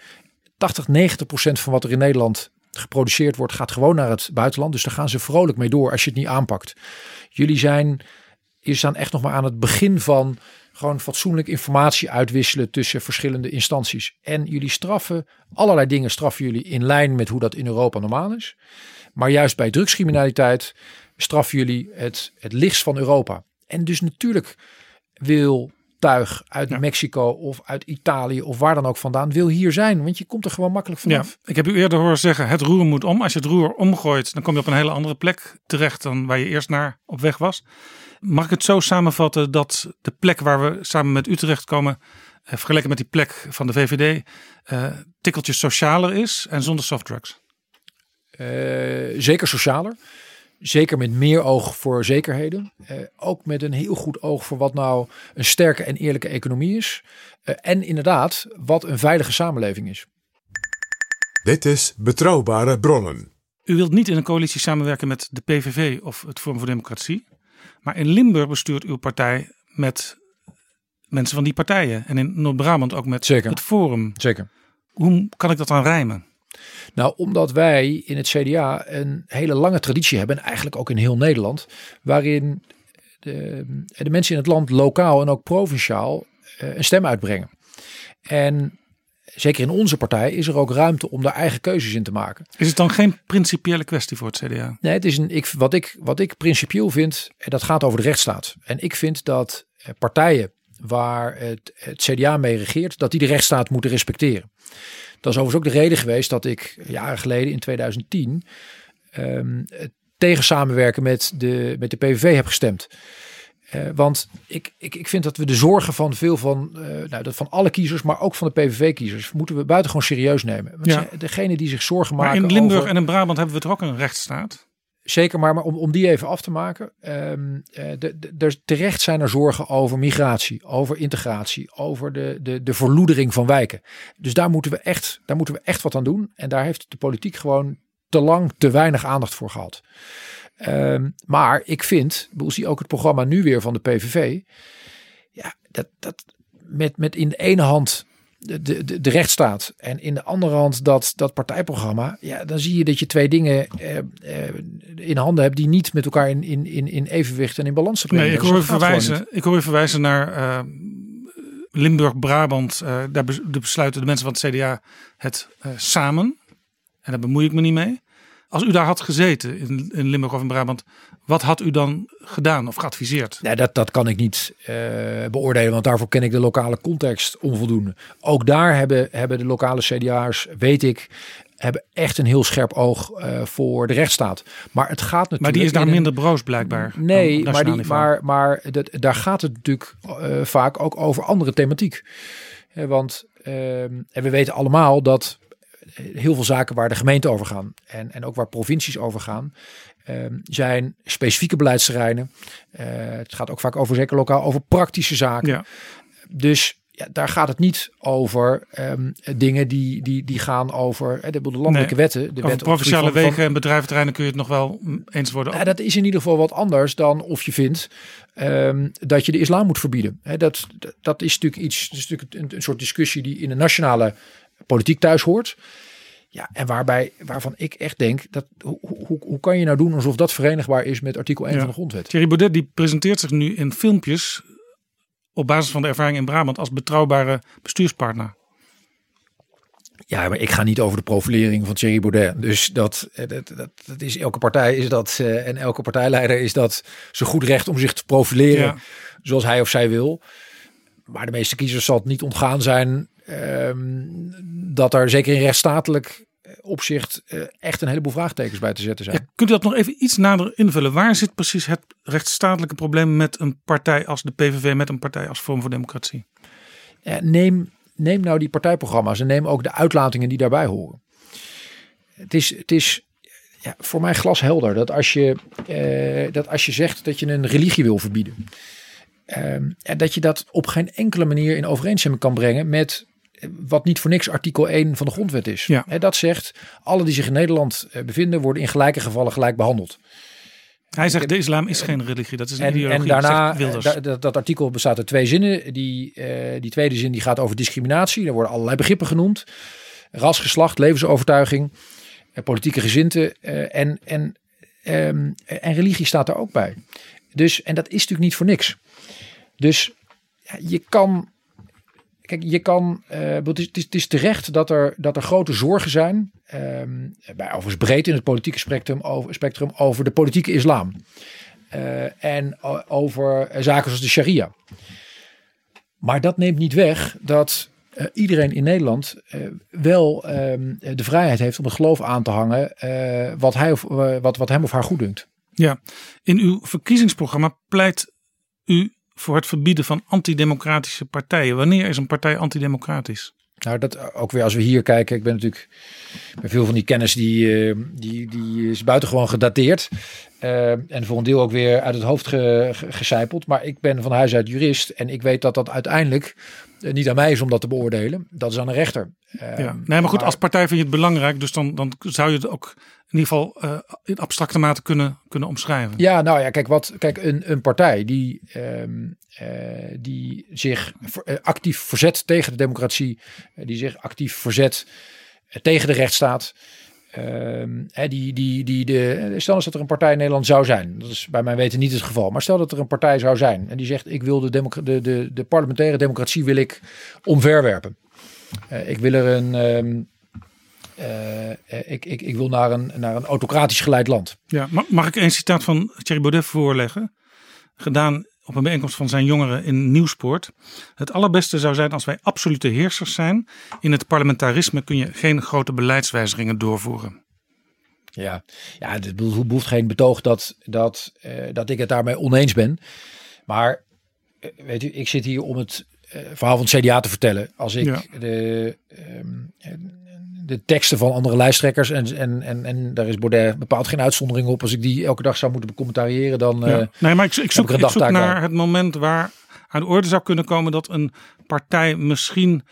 80, 90 procent van wat er in Nederland geproduceerd wordt, gaat gewoon naar het buitenland. Dus daar gaan ze vrolijk mee door als je het niet aanpakt. Jullie zijn, je staan echt nog maar aan het begin van gewoon fatsoenlijk informatie uitwisselen tussen verschillende instanties. En jullie straffen, allerlei dingen straffen jullie in lijn met hoe dat in Europa normaal is. Maar juist bij drugscriminaliteit straffen jullie het, het lichtst van Europa. En dus natuurlijk wil tuig uit Mexico of uit Italië of waar dan ook vandaan wil hier zijn. Want je komt er gewoon makkelijk Ja, vanaf. ik heb u eerder horen zeggen, het roer moet om. Als je het roer omgooit, dan kom je op een hele andere plek terecht dan waar je eerst naar op weg was. Mag ik het zo samenvatten dat de plek waar we samen met Utrecht komen, eh, vergeleken met die plek van de VVD, eh tikkeltje socialer is en zonder softdrugs? Eh, zeker socialer. Zeker met meer oog voor zekerheden. Eh, ook met een heel goed oog voor wat nou een sterke en eerlijke economie is. Eh, en inderdaad, wat een veilige samenleving is. Dit is Betrouwbare Bronnen. U wilt niet in een coalitie samenwerken met de PVV of het Forum voor Democratie. Maar in Limburg bestuurt uw partij met mensen van die partijen. En in Noord-Brabant ook met Zeker. het Forum. Zeker. Hoe kan ik dat dan rijmen? Nou, omdat wij in het CDA een hele lange traditie hebben, en eigenlijk ook in heel Nederland, waarin de, de mensen in het land lokaal en ook provinciaal eh, een stem uitbrengen. En zeker in onze partij is er ook ruimte om daar eigen keuzes in te maken. Is het dan geen principiële kwestie voor het CDA? Nee, het is een, ik, wat, ik, wat ik principieel vind, en dat gaat over de rechtsstaat. En ik vind dat eh, partijen waar het, het CDA mee regeert, dat die de rechtsstaat moeten respecteren. Dat is overigens ook de reden geweest dat ik jaren geleden in 2010 um, tegen samenwerken met de, met de PVV heb gestemd. Uh, want ik, ik, ik vind dat we de zorgen van veel van, uh, nou, dat van alle kiezers, maar ook van de PVV-kiezers, moeten we buitengewoon serieus nemen. Want ja. degene die zich zorgen maar maken. in Limburg over, en in Brabant hebben we toch ook een rechtsstaat? Zeker, maar, maar om, om die even af te maken. Um, terecht zijn er zorgen over migratie, over integratie, over de, de, de verloedering van wijken. Dus daar moeten, we echt, daar moeten we echt wat aan doen. En daar heeft de politiek gewoon te lang te weinig aandacht voor gehad. Um, maar ik vind, ik zie ook het programma nu weer van de PVV. Ja, dat, dat met, met in de ene hand de, de, de rechtsstaat en in de andere hand dat, dat partijprogramma. Ja, dan zie je dat je twee dingen eh, eh, in handen hebt die niet met elkaar in, in, in, in evenwicht en in balans brengen. Nee, ik hoor, u verwijzen, ik hoor u verwijzen naar uh, Limburg-Brabant. Uh, daar besluiten de mensen van het CDA het uh, samen. En daar bemoei ik me niet mee. Als u daar had gezeten in, in Limburg of in Brabant, wat had u dan gedaan of geadviseerd? Dat, dat kan ik niet uh, beoordelen, want daarvoor ken ik de lokale context onvoldoende. Ook daar hebben, hebben de lokale CDA's, weet ik, hebben echt een heel scherp oog uh, voor de rechtsstaat. Maar het gaat natuurlijk. Maar die is daar een... minder broos blijkbaar. Nee, maar, die, maar, maar dat, daar gaat het natuurlijk uh, vaak ook over andere thematiek. want en we weten allemaal dat heel veel zaken waar de gemeente over gaan en, en ook waar provincies over gaan, zijn specifieke beleidsterreinen. Uh, het gaat ook vaak over, zeker lokaal, over praktische zaken. Ja. Dus ja, daar gaat het niet over um, dingen die, die, die gaan over de, de landelijke nee, wetten. De over wet provinciale wegen van, en bedrijventerreinen kun je het nog wel eens worden. Ja, dat is in ieder geval wat anders dan of je vindt um, dat je de islam moet verbieden. He, dat, dat is natuurlijk iets, dat is natuurlijk een, een soort discussie die in de nationale politiek thuis hoort. Ja, en waarbij, waarvan ik echt denk, dat, hoe, hoe, hoe kan je nou doen alsof dat verenigbaar is met artikel 1 ja. van de grondwet? Thierry Baudet die presenteert zich nu in filmpjes op basis van de ervaring in Brabant als betrouwbare bestuurspartner. Ja, maar ik ga niet over de profilering van Thierry Baudet. Dus dat, dat, dat, dat is elke partij is dat uh, en elke partijleider is dat zo goed recht om zich te profileren ja. zoals hij of zij wil. Maar de meeste kiezers zal het niet ontgaan zijn dat er zeker in rechtsstatelijk opzicht uh, echt een heleboel vraagtekens bij te zetten zijn. Ja, kunt u dat nog even iets nader invullen? Waar zit precies het rechtsstatelijke probleem met een partij als de PVV, met een partij als Vorm voor Democratie? Ja, neem, neem nou die partijprogramma's en neem ook de uitlatingen die daarbij horen. Het is, het is ja, voor mij glashelder dat als, je, dat als je zegt dat je een religie wil verbieden. En dat je dat op geen enkele manier in overeenstemming kan brengen met wat niet voor niks artikel 1 van de grondwet is. Ja. He, dat zegt, alle die zich in Nederland bevinden worden in gelijke gevallen gelijk behandeld. Hij zegt de islam is geen religie, dat is een en, ideologie. En daarna, da, dat, dat artikel bestaat uit twee zinnen. Die, uh, die tweede zin die gaat over discriminatie. Er worden allerlei begrippen genoemd. Ras, geslacht, levensovertuiging, uh, politieke gezinten uh, en, en, um, en religie staat er ook bij. Dus, en dat is natuurlijk niet voor niks. Dus ja, je kan Kijk, je kan, uh, het, is, het, is, terecht dat er, dat er grote zorgen zijn, um, bij overigens breed in het politieke spectrum over, spectrum, over de politieke islam. Uh, en over zaken zoals de sharia. Maar dat neemt niet weg dat uh, iedereen in Nederland wel ehm, de vrijheid heeft om het geloof aan te hangen wat, hij of, wat, wat hem of haar goed dunkt. Ja, in uw verkiezingsprogramma pleit u voor het verbieden van antidemocratische partijen. Wanneer is een partij antidemocratisch? Nou, dat ook weer als we hier kijken. Ik ben natuurlijk bij veel van die kennis die, uh, die, die is buitengewoon gedateerd. Uh, en voor een deel ook weer uit het hoofd ge, ge, gecijpeld. Maar ik ben van huis uit jurist. En ik weet dat dat uiteindelijk niet aan mij is om dat te beoordelen. Dat is aan een rechter. ja. Nee, maar goed, maar, als partij vind je het belangrijk. Dus dan, dan zou je het ook in ieder geval uh, in abstracte mate kunnen, kunnen omschrijven. Ja, nou ja, kijk, wat, kijk een, een partij die, um, uh, die zich actief verzet tegen de democratie, die zich actief verzet tegen de rechtsstaat. Um, die, die, die de, stel eens dat er een partij in Nederland zou zijn. Dat is bij mijn weten niet het geval. Maar stel dat er een partij zou zijn en die zegt: Ik wil de, de, de, de parlementaire democratie wil ik omverwerpen. ik wil er een. Um, uh, ik, ik, ik wil naar een, naar een autocratisch geleid land. Ja, mag ik een citaat van Thierry Baudet voorleggen? Gedaan op een bijeenkomst van zijn jongeren in Nieuwspoort. Het allerbeste zou zijn als wij absolute heersers zijn. In het parlementarisme kun je geen grote beleidswijzigingen doorvoeren. Ja, ja het behoeft geen betoog dat, dat, uh, dat ik het daarmee oneens ben. Maar uh, weet u, ik zit hier om het uh, verhaal van het CDA te vertellen. Als ik ja. de, um, de teksten van andere lijsttrekkers en, en, en, en daar is Baudet bepaald geen uitzondering op. Als ik die elke dag zou moeten becommentariëren, dan. Ja. nee, maar ik, ik zoek, ik zoek naar het moment waar aan de orde zou kunnen komen dat een partij misschien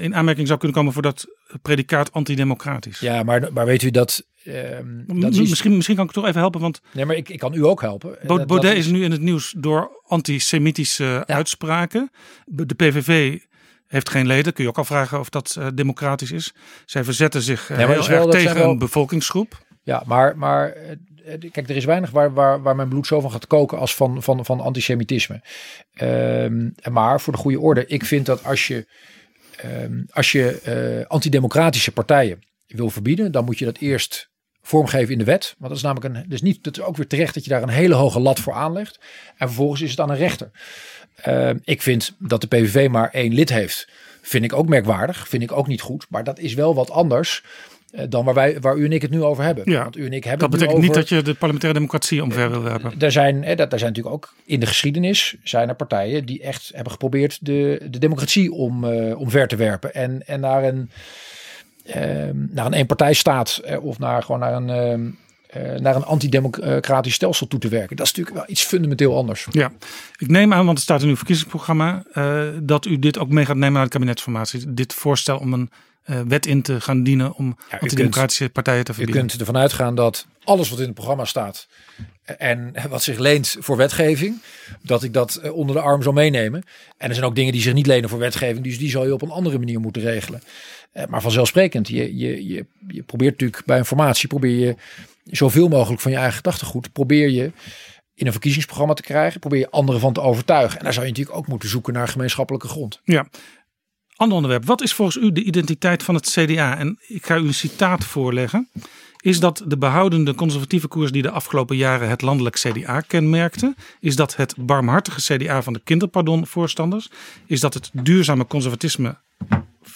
in aanmerking zou kunnen komen voor dat predicaat antidemocratisch. Ja, maar, maar weet u dat Um, dat is... misschien, misschien kan ik toch even helpen. Want nee, maar ik, ik kan u ook helpen. Baudet dat, dat is... is... nu in het nieuws door antisemitische ja. uitspraken. De PVV heeft geen leden. Kun je ook al vragen of dat uh, democratisch is. Zij verzetten zich uh, ja, heel erg tegen wel... een bevolkingsgroep. Ja, maar, maar kijk, er is weinig waar, waar, waar mijn bloed zo van gaat koken als van, van, van antisemitisme. Um, maar voor de goede orde, ik vind dat als je, um, als je uh, antidemocratische partijen wil verbieden, dan moet je dat eerst vormgeven in de wet. Want dat is namelijk een, dus niet, dat is ook weer terecht dat je daar een hele hoge lat voor aanlegt. En vervolgens is het aan een rechter. Uh, ik vind dat de PVV maar één lid heeft. Vind ik ook merkwaardig. Vind ik ook niet goed. Maar dat is wel wat anders uh, dan waar, wij, waar u en ik het nu over hebben. Ja, Want u en ik hebben dat betekent niet dat je de parlementaire democratie omver wil hebben. Er zijn, eh, dat, er zijn natuurlijk ook in de geschiedenis zijn er partijen die echt hebben geprobeerd de, de democratie om, uh, omver te werpen. En, en naar een naar een eenpartijstaat uh, of naar gewoon naar een, uh, naar een antidemocratisch stelsel toe te werken. Dat is natuurlijk wel iets fundamenteel anders. Ja, ik neem aan, want het staat in uw verkiezingsprogramma, uh, dat u dit ook mee gaat nemen naar de kabinetsformatie. Dit voorstel om een wet in te gaan dienen om ja, antidemocratische partijen te verbieden. Je kunt ervan uitgaan dat alles wat in het programma staat en wat zich leent voor wetgeving, dat ik dat onder de arm zal meenemen. En er zijn ook dingen die zich niet lenen voor wetgeving, dus die zal je op een andere manier moeten regelen. Eh, maar vanzelfsprekend, je, je, je, je probeert natuurlijk bij informatie, probeer je zoveel mogelijk van je eigen gedachtegoed, probeer je in een verkiezingsprogramma te krijgen, probeer je anderen van te overtuigen. En daar zou je natuurlijk ook moeten zoeken naar gemeenschappelijke grond. Ja. Ander onderwerp. Wat is volgens u de identiteit van het CDA? En ik ga u een citaat voorleggen. Is dat de behoudende conservatieve koers die de afgelopen jaren het landelijk CDA kenmerkte? Is dat het barmhartige CDA van de kinderpardon-voorstanders? Is dat het duurzame conservatisme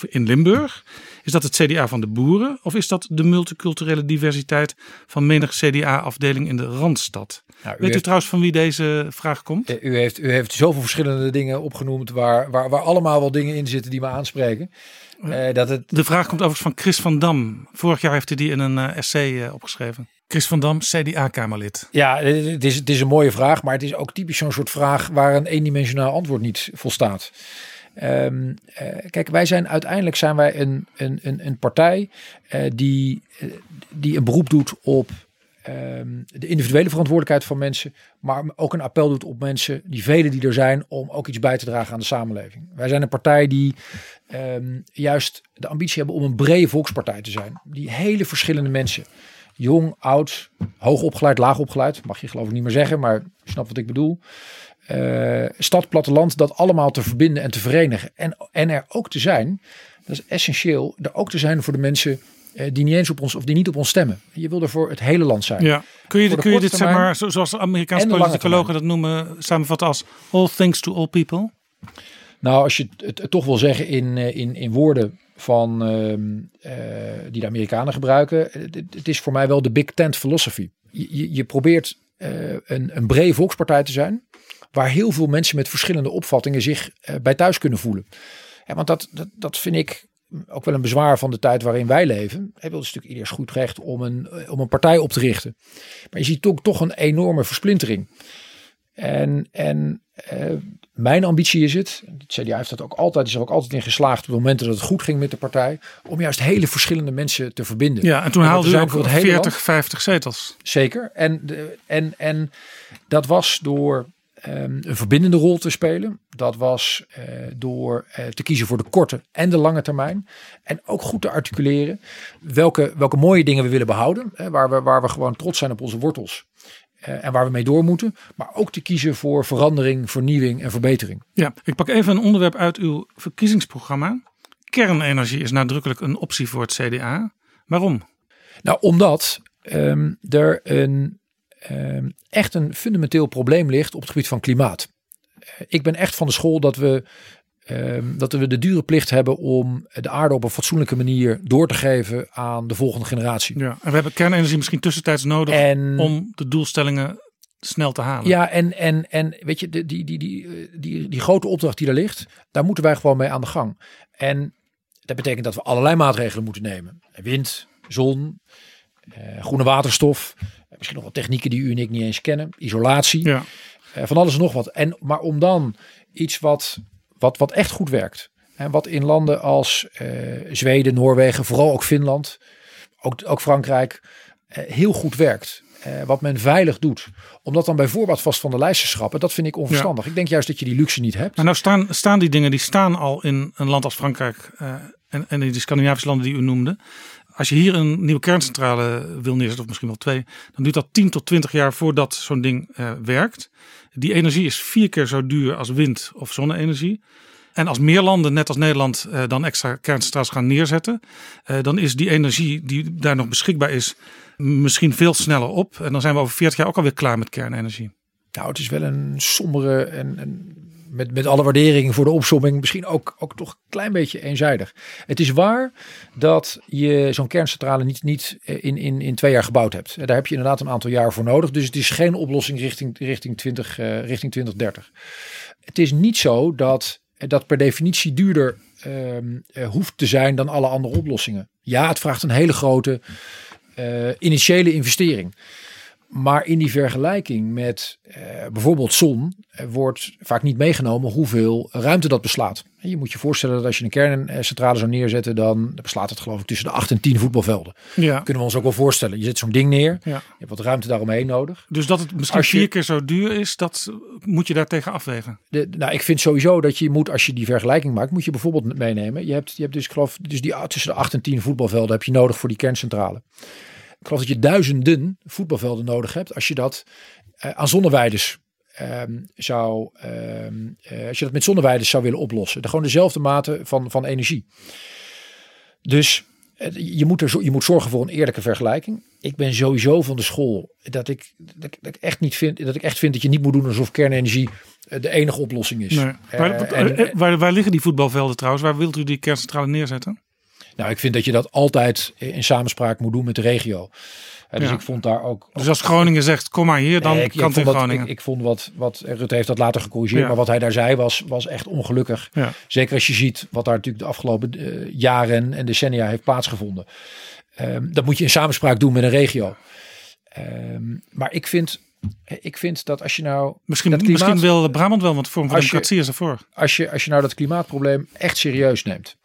in Limburg? Is dat het CDA van de boeren? Of is dat de multiculturele diversiteit van menig CDA-afdeling in de Randstad? Nou, Weet u trouwens van wie deze vraag komt? Eh, u heeft, u heeft zoveel verschillende dingen opgenoemd waar, waar, waar allemaal wel dingen in zitten die me aanspreken. Uh, dat het... De vraag komt overigens van Chris van Dam. Vorig jaar heeft hij die in een uh, essay uh, opgeschreven. Chris van Dam, CDA-Kamerlid. Ja, het is, het is een mooie vraag, maar het is ook typisch zo'n soort vraag waar een eendimensionaal antwoord niet volstaat. Um, uh, kijk, wij zijn uiteindelijk zijn wij een, een, een, een partij uh, die, uh, die een beroep doet op um, de individuele verantwoordelijkheid van mensen, maar ook een appel doet op mensen, die velen die er zijn, om ook iets bij te dragen aan de samenleving. Wij zijn een partij die um, juist de ambitie hebben om een brede volkspartij te zijn, die hele verschillende mensen jong, oud, hoog opgeleid, laag opgeleid, mag je geloof ik niet meer zeggen, maar snap wat ik bedoel uh, stad, platteland, dat allemaal te verbinden en te verenigen. En, en er ook te zijn, dat is essentieel, er ook te zijn voor de mensen uh, die niet eens op ons of die niet op ons stemmen. Je wil er voor het hele land zijn. Ja. Kun je, kun je dit, zeg maar, zoals Amerikaanse politicologen dat noemen, samenvatten als all things to all people? Nou, als je het, het toch wil zeggen in, eh, in, in woorden van, uh, uh, die de Amerikanen gebruiken, het, het, is voor mij wel de big tent philosophy. Je, je, probeert een, een brede volkspartij te zijn waar heel veel mensen met verschillende opvattingen zich bij thuis kunnen voelen. Want dat, dat, dat vind ik ook wel een bezwaar van de tijd waarin wij leven. Wil dus natuurlijk ieders goed recht om een, eh, om een partij op te richten. Maar je ziet toch, toch een enorme versplintering. En, en uh, mijn ambitie is het, het CDA heeft dat ook altijd, is er ook altijd in geslaagd op de momenten dat het goed ging met de partij, om juist hele verschillende mensen te verbinden. Ja, en toen haalde u ook 40, 50 zetels. Zeker. En, en, en dat was door um, een verbindende rol te spelen. Dat was uh, door uh, te kiezen voor de korte en de lange termijn. En ook goed te articuleren welke, welke mooie dingen we willen behouden. Hè, waar, we, waar we gewoon trots zijn op onze wortels. Uh, en waar we mee door moeten. Maar ook te kiezen voor verandering, vernieuwing en verbetering. Ja, ik pak even een onderwerp uit uw verkiezingsprogramma. Kernenergie is nadrukkelijk een optie voor het CDA. Waarom? Nou, omdat um, er een Ehm, echt een fundamenteel probleem ligt op het gebied van klimaat. eh, ik ben echt van de school dat we, ehm, dat we de dure plicht hebben om de aarde op een fatsoenlijke manier door te geven aan de volgende generatie. Ja, en we hebben kernenergie misschien tussentijds nodig En om de doelstellingen snel te halen. Ja, en, en, en weet je, die, die, die, die, eh, die, die grote opdracht die daar ligt, daar moeten wij gewoon mee aan de gang. En dat betekent dat we allerlei maatregelen moeten nemen. Wind, zon, eh, groene waterstof, misschien nog wat technieken die u en ik niet eens kennen, isolatie, Ja. eh, van alles en nog wat. En, maar om dan iets wat, wat, wat echt goed werkt. En wat in landen als eh, Zweden, Noorwegen, vooral ook Finland, ook, ook Frankrijk, eh, heel goed werkt. Eh, wat men veilig doet. Om dat dan bij voorbaat vast van de lijst te schrappen, dat vind ik onverstandig. Ik denk juist dat je die luxe niet hebt. Maar nou staan, staan die dingen, die staan al in een land als Frankrijk en, en in de Scandinavische landen die u noemde. Als je hier een nieuwe kerncentrale wil neerzetten, of misschien wel twee, dan duurt dat 10 tot 20 jaar voordat zo'n ding eh, werkt. Die energie is vier keer zo duur als wind- of zonne-energie. En als meer landen, net als Nederland, eh, dan extra kerncentrales gaan neerzetten, eh, dan is die energie die daar nog beschikbaar is, misschien veel sneller op. En dan zijn we over 40 jaar ook alweer klaar met kernenergie. Nou, het is wel een sombere en, en met, met alle waardering voor de opsomming misschien ook, ook toch een klein beetje eenzijdig. Het is waar dat je zo'n kerncentrale niet, niet in, in, in twee jaar gebouwd hebt. Daar heb je inderdaad een aantal jaar voor nodig. Dus het is geen oplossing richting, richting, 20, eh, richting 2030. Het is niet zo dat dat per definitie duurder ehm, eh, hoeft te zijn dan alle andere oplossingen. Ja, het vraagt een hele grote eh, initiële investering. Maar in die vergelijking met eh, bijvoorbeeld zon eh, wordt vaak niet meegenomen hoeveel ruimte dat beslaat. Je moet je voorstellen dat als je een kerncentrale zou neerzetten, dan beslaat het geloof ik tussen de 8 en 10 voetbalvelden. Ja. Kunnen we ons ook wel voorstellen. Je zet zo'n ding neer, Ja. je hebt wat ruimte daaromheen nodig. Dus dat het misschien je- vier keer zo duur is, dat moet je daartegen afwegen. De, nou, ik vind sowieso dat je moet, als je die vergelijking maakt, moet je bijvoorbeeld meenemen. Je hebt, je hebt dus, ik geloof, dus die tussen de 8 en 10 voetbalvelden heb je nodig voor die kerncentrale. Ik geloof dat je duizenden voetbalvelden nodig hebt als je dat eh, aan zonneweiders ehm, zou, ehm, eh, als je dat met zonneweiders zou willen oplossen. De, gewoon dezelfde mate van, van energie. Dus eh, je moet, er, je moet zorgen voor een eerlijke vergelijking. Ik ben sowieso van de school dat ik, dat, ik- dat ik echt niet vind dat ik echt vind dat je niet moet doen alsof kernenergie eh, de enige oplossing is. Nee. Waar, en- waar, waar liggen die voetbalvelden trouwens? Waar wilt u die kerncentrale neerzetten? Nou, ik vind dat je dat altijd in samenspraak moet doen met de regio. Dus Ja. ik vond daar ook. Dus als Groningen zegt, kom maar hier, dan Nee, ik, kan het ik in vond dat, Groningen. ik, ik vond wat, wat Rutte heeft dat later gecorrigeerd, Ja. maar wat hij daar zei was, was echt ongelukkig. Ja. Zeker als je ziet wat daar natuurlijk de afgelopen eh, jaren en decennia heeft plaatsgevonden. Ehm, dat moet je in samenspraak doen met een regio. Ehm, maar ik vind, ik vind dat als je nou misschien, klimaat- misschien wil Brabant wel, want Als je- Democratie is ervoor. als je, als je nou dat klimaatprobleem echt serieus neemt.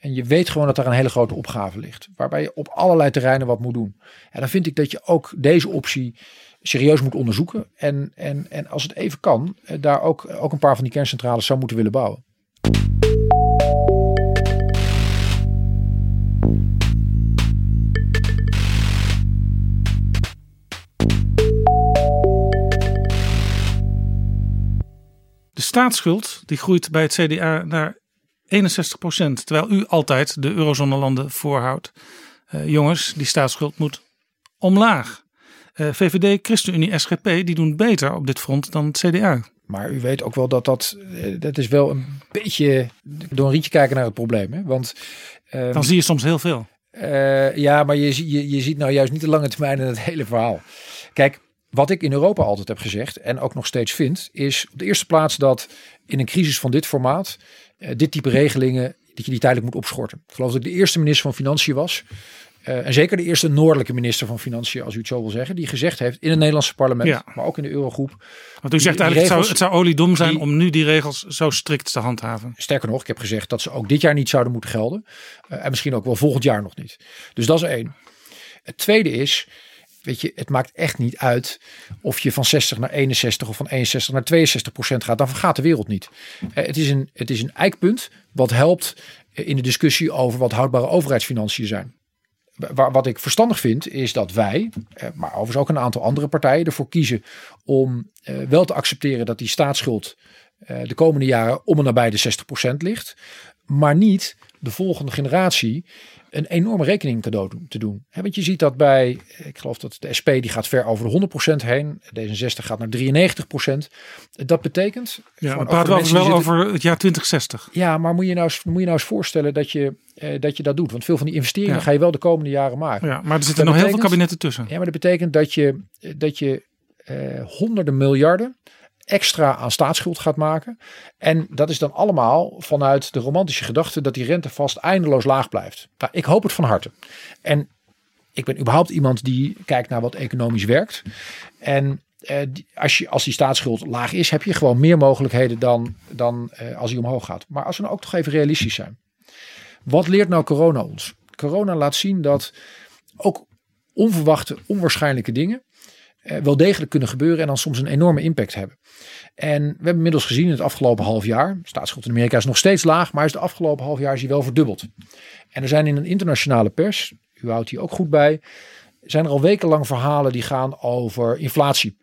En je weet gewoon dat daar een hele grote opgave ligt. Waarbij je op allerlei terreinen wat moet doen. En dan vind ik dat je ook deze optie serieus moet onderzoeken. En, en, en als het even kan, eh, daar ook, ook een paar van die kerncentrales zou moeten willen bouwen. De staatsschuld die groeit bij het CDA naar 61% terwijl u altijd de eurozone-landen voorhoudt. Eh, jongens, die staatsschuld moet omlaag. Eh, VVD, ChristenUnie, SGP, die doen beter op dit front dan het CDA. Maar u weet ook wel dat dat, eh, dat is wel een beetje door een rietje kijken naar het probleem. Hè? Want ehm, Dan zie je soms heel veel. Ja, maar je, je, je ziet nou juist niet de lange termijn in het hele verhaal. Kijk, wat ik in Europa altijd heb gezegd en ook nog steeds vind, is op de eerste plaats dat in een crisis van dit formaat, dit type regelingen, dat je die tijdelijk moet opschorten. Ik geloof dat ik de eerste minister van Financiën was. eh, en zeker de eerste noordelijke minister van Financiën, als u het zo wil zeggen, die gezegd heeft in het Nederlandse parlement, Ja. maar ook in de Eurogroep. Want u zegt eigenlijk, het zou, het zou oliedom zijn die- om nu die regels zo strikt te handhaven. Sterker nog, ik heb gezegd dat ze ook dit jaar niet zouden moeten gelden. Eh, en misschien ook wel volgend jaar nog niet. Dus dat is één. Het tweede is, weet je, het maakt echt niet uit of je van 60 naar 61 of van 61 naar 62 procent gaat. Dan vergaat de wereld niet. Eh, het, is een, het is een eikpunt wat helpt eh, in de discussie over wat houdbare overheidsfinanciën zijn. Wa- Wat ik verstandig vind, is dat wij, eh, maar overigens ook een aantal andere partijen, ervoor kiezen om wel te accepteren dat die staatsschuld de komende jaren om en nabij de 60% ligt. Maar niet de volgende generatie een enorme rekening cadeau te doen. He, want je ziet dat bij, ik geloof dat de SP die gaat ver over de 100% heen. D66 gaat naar 93%. Dat betekent... Ja, we praten wel, wel over het jaar 2060. Ja, maar moet je nou eens, moet je nou eens voorstellen dat je, eh, dat je dat doet. Want veel van die investeringen ga je wel de komende jaren maken. Ja, maar er zitten nog heel veel kabinetten tussen. Ja, maar dat betekent dat je, dat je eh, honderden miljarden extra aan staatsschuld gaat maken. En dat is dan allemaal vanuit de romantische gedachte dat die rente vast eindeloos laag blijft. Nou, ik hoop het van harte. En ik ben überhaupt iemand die kijkt naar wat economisch werkt. En eh, als, je, als die staatsschuld laag is, heb je gewoon meer mogelijkheden dan, dan eh, als die omhoog gaat. Maar als we nou ook toch even realistisch zijn. Wat leert nou corona ons? Corona laat zien dat ook onverwachte, onwaarschijnlijke dingen wel degelijk kunnen gebeuren en dan soms een enorme impact hebben. En we hebben inmiddels gezien in het afgelopen half jaar, staatsschuld in Amerika is nog steeds laag, maar is de afgelopen half jaar is hij wel verdubbeld. En er zijn in een internationale pers, u houdt hier ook goed bij, zijn er al wekenlang verhalen die gaan over inflatie.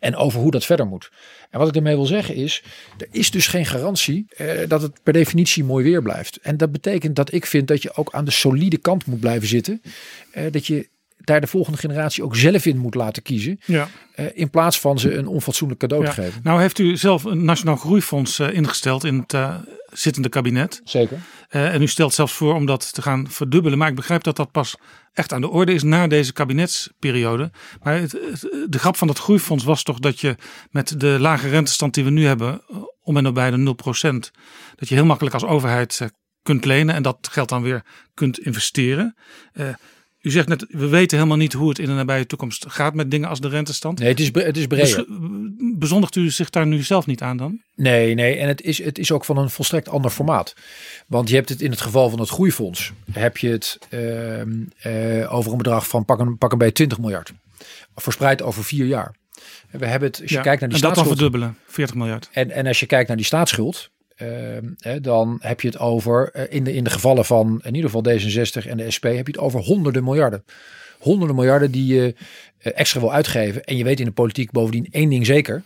En over hoe dat verder moet. En wat ik daarmee wil zeggen is, er is dus geen garantie eh, dat het per definitie mooi weer blijft. En dat betekent dat ik vind dat je ook aan de solide kant moet blijven zitten. Eh, dat je daar de volgende generatie ook zelf in moet laten kiezen. Ja. Uh, in plaats van ze een onfatsoenlijk cadeau te geven. Nou heeft u zelf een Nationaal Groeifonds uh, ingesteld in het uh, zittende kabinet. Zeker. en u stelt zelfs voor om dat te gaan verdubbelen. Maar ik begrijp dat dat pas echt aan de orde is na deze kabinetsperiode. Maar het, de grap van dat groeifonds was toch dat je met de lage rentestand die we nu hebben, om en nabij de 0%, dat je heel makkelijk als overheid kunt lenen en dat geld dan weer kunt investeren. U zegt net, we weten helemaal niet hoe het in de nabije toekomst gaat met dingen als de rentestand. Nee, het is, het is breder. Dus, bezondigt u zich daar nu zelf niet aan dan? Nee, nee. En het is, het is ook van een volstrekt ander formaat. Want je hebt het in het geval van het groeifonds, heb je het uh, over een bedrag van pak een, pak een bij 20 miljard. Verspreid over vier jaar. We hebben het, als je kijkt naar die en dat dan verdubbelen, 40 miljard. En, en als je kijkt naar die staatsschuld, Ehm, dan heb je het over, eh, in, de, in de gevallen van in ieder geval D66 en de SP, heb je het over honderden miljarden. Honderden miljarden die je eh, extra wil uitgeven. En je weet in de politiek bovendien één ding zeker.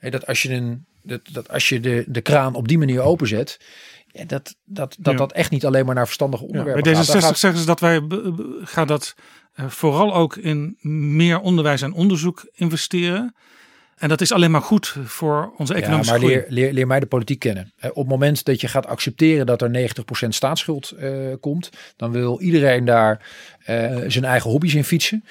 dat als je, een, dat, dat als je de, de kraan op die manier openzet, ja, dat, dat, dat, dat echt niet alleen maar naar verstandige onderwerpen ja, bij D66 gaat. zeggen ze dat wij gaan dat uh, vooral ook in meer onderwijs en onderzoek investeren. En dat is alleen maar goed voor onze economische ja, maar leer, leer, leer, mij de politiek kennen. Op het moment dat je gaat accepteren dat er 90% staatsschuld uh, komt, dan wil iedereen daar uh, zijn eigen hobby's in fietsen.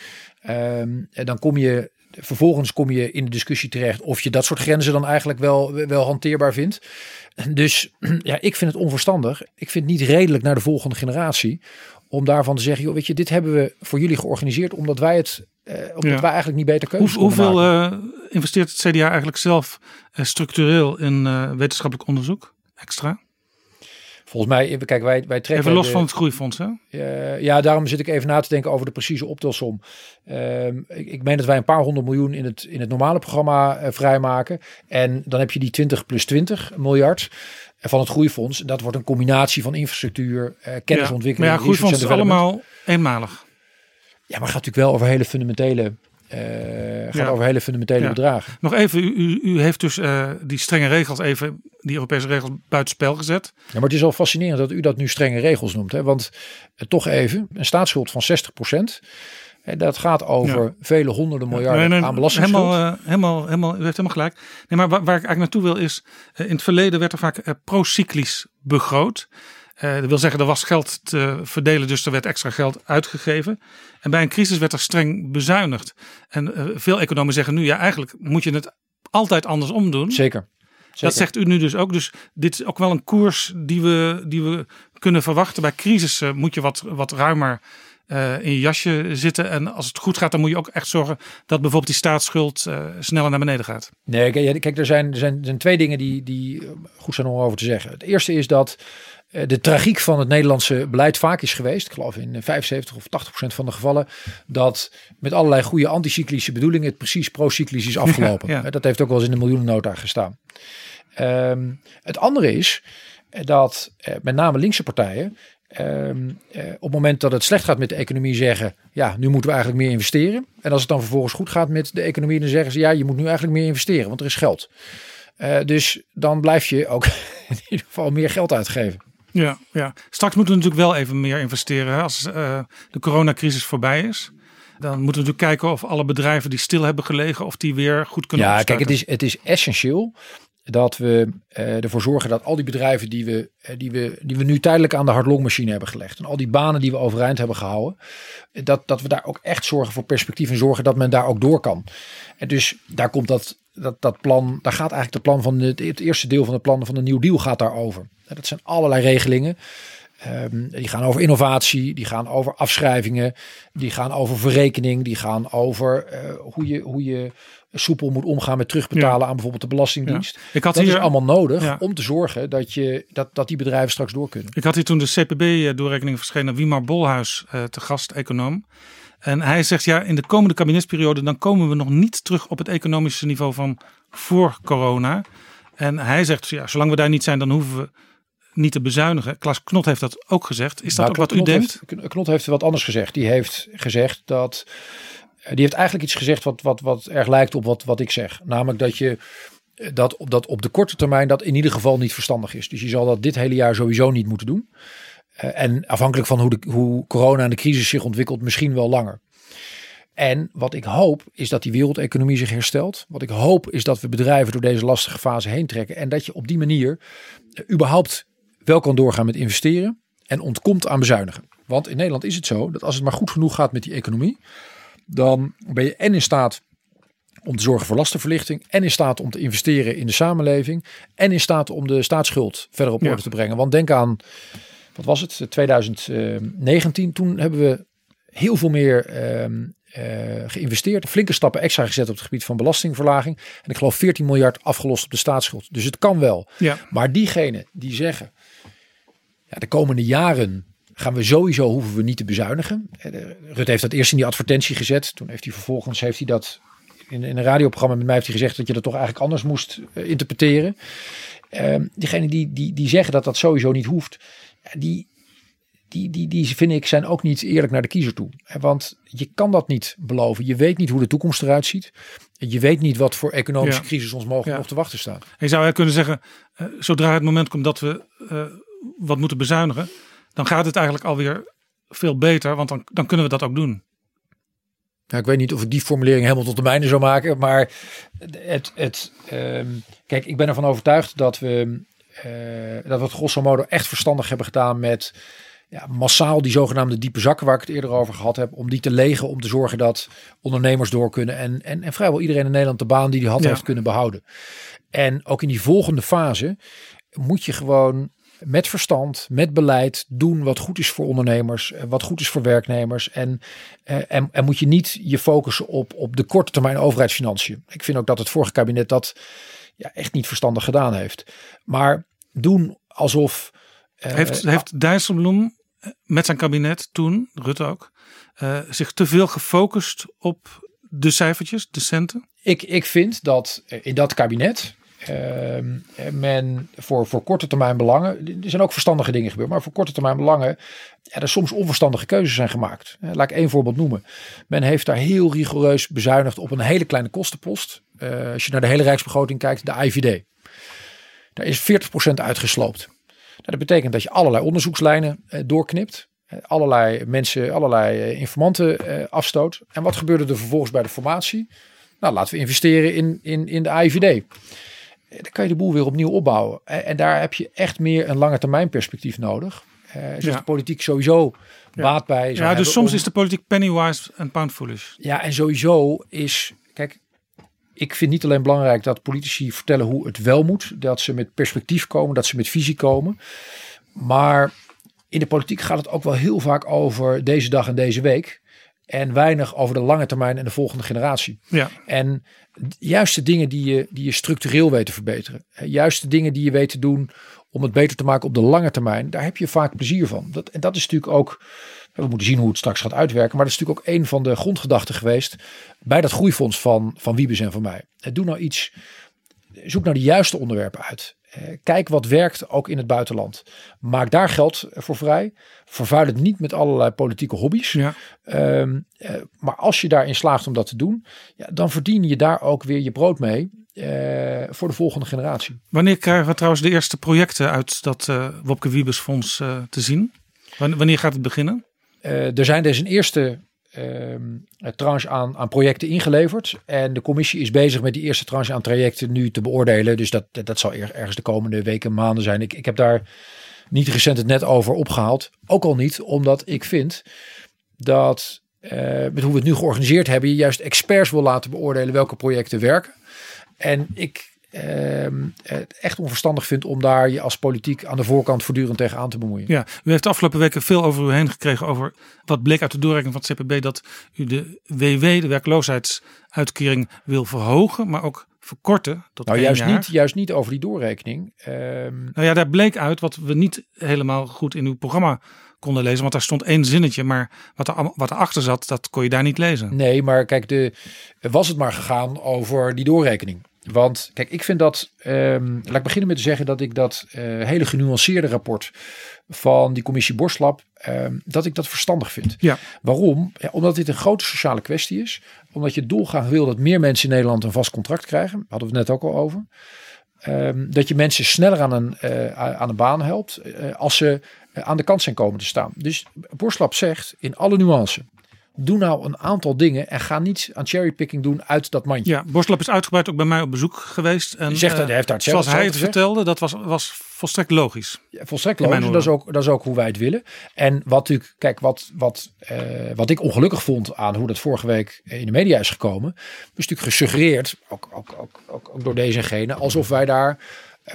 Um, en dan kom je vervolgens kom je in de discussie terecht of je dat soort grenzen dan eigenlijk wel, wel hanteerbaar vindt. Dus *clears throat* ja, ik vind het onverstandig. Ik vind het niet redelijk naar de volgende generatie om daarvan te zeggen, joh, weet je, dit hebben we voor jullie georganiseerd omdat wij het uh, omdat wij eigenlijk niet beter keuzes Hoe, Hoeveel uh, investeert het CDA eigenlijk zelf uh, structureel in wetenschappelijk onderzoek extra? Volgens mij, kijk, wij, wij trekken... Even los van het groeifonds, hè? ja, daarom zit ik even na te denken over de precieze optelsom. Ehm, ik, ik meen dat wij een paar honderd miljoen in het, in het normale programma vrijmaken. En dan heb je die 20 plus 20 miljard van het groeifonds. Dat wordt een combinatie van infrastructuur, kennisontwikkeling... Ja, maar ja, groeifonds is allemaal eenmalig. Ja, maar gaat natuurlijk wel over hele fundamentele uh, gaat over hele fundamentele bedragen. Nog even, u, u heeft dus uh, die strenge regels even, die Europese regels buitenspel gezet. Ja, maar het is al fascinerend dat u dat nu strenge regels noemt. Hè? Want uh, toch even, een staatsschuld van 60%. En dat gaat over ja. vele honderden miljarden nee, nee, aan belastingschuld. Helemaal, helemaal, helemaal, u heeft helemaal gelijk. Nee, maar waar, waar ik eigenlijk naartoe wil is, in het verleden werd er vaak procyclisch begroot. Uh, dat wil zeggen, er was geld te verdelen, dus er werd extra geld uitgegeven. En bij een crisis werd er streng bezuinigd. En uh, veel economen zeggen nu, ja, eigenlijk moet je het altijd andersom doen. Zeker. Zeker. Dat zegt u nu dus ook. Dus dit is ook wel een koers die we, die we kunnen verwachten. Bij crisis moet je wat, wat ruimer uh, in je jasje zitten. En als het goed gaat, dan moet je ook echt zorgen dat bijvoorbeeld die staatsschuld uh, sneller naar beneden gaat. Nee, kijk, er zijn, er zijn, er zijn twee dingen die, die goed zijn om over te zeggen. Het eerste is dat eh, de tragiek van het Nederlandse beleid vaak is geweest, ik geloof in 75 of 80 procent van de gevallen, dat met allerlei goede anticyclische bedoelingen het precies procyclisch is afgelopen. Ja, Dat heeft ook wel eens in de miljoenennota gestaan. Um, het andere is eh, dat eh, met name linkse partijen um, eh, op het moment dat het slecht gaat met de economie zeggen, ja, nu moeten we eigenlijk meer investeren. En als het dan vervolgens goed gaat met de economie, dan zeggen ze, ja, je moet nu eigenlijk meer investeren, want er is geld. Uh, dus dan blijf je ook *laughs* in ieder geval meer geld uitgeven. Ja, ja. straks moeten we natuurlijk wel even meer investeren hè, als uh, de coronacrisis voorbij is. Dan moeten we natuurlijk kijken of alle bedrijven die stil hebben gelegen, of die weer goed kunnen Ja, opstarten. kijk, het is, het is essentieel dat we uh, ervoor zorgen dat al die bedrijven die we, uh, die, we, die we nu tijdelijk aan de hardlongmachine hebben gelegd. En al die banen die we overeind hebben gehouden. Dat, dat we daar ook echt zorgen voor perspectief en zorgen dat men daar ook door kan. En dus daar komt dat, dat, dat plan, daar gaat eigenlijk het plan van het, het eerste deel van het plan van de Nieuw Deal gaat daarover. En dat zijn allerlei regelingen. Um, die gaan over innovatie, die gaan over afschrijvingen, die gaan over verrekening, die gaan over hoe, je, hoe je soepel moet omgaan met terugbetalen ja. aan bijvoorbeeld de Belastingdienst. Ja. Ik had dat hier, is allemaal nodig ja. om te zorgen dat, je, dat, dat die bedrijven straks door kunnen. Ik had hier toen de CPB-doorrekening verschenen, Wiemar Bolhuis uh, te gast, econoom. En hij zegt ja, in de komende kabinetsperiode dan komen we nog niet terug op het economische niveau van voor corona. En hij zegt ja, zolang we daar niet zijn, dan hoeven we niet te bezuinigen. Klaas Knot heeft dat ook gezegd. Is dat nou, ook wat Knot u denkt? Heeft, Knot heeft wat anders gezegd. Die heeft gezegd dat. Die heeft eigenlijk iets gezegd wat, wat, wat erg lijkt op wat, wat ik zeg. Namelijk dat je dat, dat op de korte termijn dat in ieder geval niet verstandig is. Dus je zal dat dit hele jaar sowieso niet moeten doen. Uh, en afhankelijk van hoe, de, hoe corona en de crisis zich ontwikkelt, misschien wel langer. En wat ik hoop is dat die wereldeconomie zich herstelt. Wat ik hoop is dat we bedrijven door deze lastige fase heen trekken. En dat je op die manier überhaupt wel kan doorgaan met investeren en ontkomt aan bezuinigen. Want in Nederland is het zo dat als het maar goed genoeg gaat met die economie, dan ben je en in staat om te zorgen voor lastenverlichting en in staat om te investeren in de samenleving en in staat om de staatsschuld verder op orde ja. te brengen. Want denk aan, wat was het, 2019, toen hebben we heel veel meer uh, uh, geïnvesteerd, flinke stappen extra gezet op het gebied van belastingverlaging. En ik geloof 14 miljard afgelost op de staatsschuld. Dus het kan wel. Ja. Maar diegenen die zeggen, ja, de komende jaren gaan we sowieso hoeven we niet te bezuinigen. Rut heeft dat eerst in die advertentie gezet. Toen heeft hij vervolgens heeft hij dat in, in een radioprogramma met mij heeft hij gezegd dat je dat toch eigenlijk anders moest uh, interpreteren. Uh, diegenen die, die, die zeggen dat dat sowieso niet hoeft, die, die, die, die vind ik zijn ook niet eerlijk naar de kiezer toe. Want je kan dat niet beloven. Je weet niet hoe de toekomst eruit ziet. Je weet niet wat voor economische ja. crisis ons mogelijk ja. nog te wachten staat. Je zou kunnen zeggen, uh, zodra het moment komt dat we wat moeten bezuinigen, dan gaat het eigenlijk alweer veel beter, want dan, dan kunnen we dat ook doen. Ja, ik weet niet of ik die formulering helemaal tot de mijne zou maken, maar het, het, um, kijk, ik ben ervan overtuigd dat we, uh, dat we het grosso modo echt verstandig hebben gedaan met ja, massaal die zogenaamde diepe zakken waar ik het eerder over gehad heb, om die te legen, om te zorgen dat ondernemers door kunnen en, en, en vrijwel iedereen in Nederland de baan die die had ja. heeft kunnen behouden. En ook in die volgende fase moet je gewoon met verstand, met beleid doen wat goed is voor ondernemers, wat goed is voor werknemers. En, en, en moet je niet je focussen op, op de korte termijn overheidsfinanciën. Ik vind ook dat het vorige kabinet dat ja, echt niet verstandig gedaan heeft. Maar doen alsof. Uh, heeft, heeft Dijsselbloem met zijn kabinet toen, Rutte ook, uh, zich te veel gefocust op de cijfertjes, de centen? Ik, ik vind dat in dat kabinet uh, men voor, voor korte termijn belangen, er zijn ook verstandige dingen gebeurd, maar voor korte termijn belangen er soms onverstandige keuzes zijn gemaakt. Laat ik één voorbeeld noemen. Men heeft daar heel rigoureus bezuinigd op een hele kleine kostenpost. Uh, als je naar de hele rijksbegroting kijkt, de IVD. Daar is 40% uitgesloopt. Nou, dat betekent dat je allerlei onderzoekslijnen uh, doorknipt. Allerlei mensen, allerlei informanten afstoot. En wat gebeurde er vervolgens bij de formatie? Nou, laten we investeren in, in, in de IVD dan kan je de boel weer opnieuw opbouwen. En, en daar heb je echt meer een lange termijn perspectief nodig. Uh, ja. de politiek sowieso ja. baat bij. Ja, dus soms om... is de politiek pennywise en pound foolish. Ja, en sowieso is, kijk, ik vind niet alleen belangrijk dat politici vertellen hoe het wel moet, dat ze met perspectief komen, dat ze met visie komen, maar in de politiek gaat het ook wel heel vaak over deze dag en deze week. En weinig over de lange termijn en de volgende generatie. Ja. En juist de dingen die je, die je structureel weet te verbeteren. Juist de dingen die je weet te doen om het beter te maken op de lange termijn. Daar heb je vaak plezier van. Dat, en dat is natuurlijk ook. We moeten zien hoe het straks gaat uitwerken. Maar dat is natuurlijk ook een van de grondgedachten geweest. Bij dat groeifonds van, van Wiebes en van mij. Doe nou iets. Zoek nou de juiste onderwerpen uit. eh, kijk wat werkt ook in het buitenland. Maak daar geld voor vrij. Vervuil het niet met allerlei politieke hobby's. Ja. Ehm, eh, maar als je daarin slaagt om dat te doen, ja, dan verdien je daar ook weer je brood mee eh, voor de volgende generatie. Wanneer krijgen we trouwens de eerste projecten uit dat eh Wopke Wiebes Fonds te zien? Wan- Wanneer gaat het beginnen? Er zijn dus een eerste ehm, tranche aan, aan projecten ingeleverd. En de commissie is bezig met die eerste tranche aan trajecten nu te beoordelen. Dus dat, dat zal er- ergens de komende weken, maanden zijn. Ik, ik heb daar niet recent het net over opgehaald. Ook al niet, omdat ik vind dat eh, met hoe we het nu georganiseerd hebben, je juist experts wil laten beoordelen welke projecten werken. En ik echt onverstandig vind om daar je als politiek aan de voorkant voortdurend tegenaan te bemoeien. Ja, u heeft de afgelopen weken veel over u heen gekregen over wat bleek uit de doorrekening van het CPB dat u de WW, de werkloosheidsuitkering, wil verhogen, maar ook verkorten tot Nou, juist jaar. niet, juist niet over die doorrekening. Ehm, Nou ja, daar bleek uit wat we niet helemaal goed in uw programma konden lezen, want daar stond één zinnetje, maar wat, er, wat erachter zat, dat kon je daar niet lezen. nee, maar kijk, de, was het maar gegaan over die doorrekening. Want kijk, ik vind dat, ehm, laat ik beginnen met te zeggen dat ik dat eh, hele genuanceerde rapport van die commissie Borslap, ehm, dat ik dat verstandig vind. Ja. Waarom? Ja, omdat dit een grote sociale kwestie is. Omdat je dolgraag wil dat meer mensen in Nederland een vast contract krijgen. Hadden we het net ook al over. Ehm, dat je mensen sneller aan een, eh, aan een baan helpt eh, als ze aan de kant zijn komen te staan. Dus Borslap zegt in alle nuance. Doe nou een aantal dingen en ga niet aan cherrypicking doen uit dat mandje. Ja, Borslap is uitgebreid ook bij mij op bezoek geweest. En, Zegt dat- eh, hij heeft daar hetzelfde zoals hij het gezegd. vertelde, dat was, was volstrekt logisch. Ja, volstrekt logisch. Dat is, ook, dat is ook hoe wij het willen. En wat natuurlijk, kijk, wat, wat, eh, wat ik ongelukkig vond aan hoe dat vorige week in de media is gekomen, is natuurlijk gesuggereerd, ook, ook, ook, ook, ook door deze en gene, alsof wij daar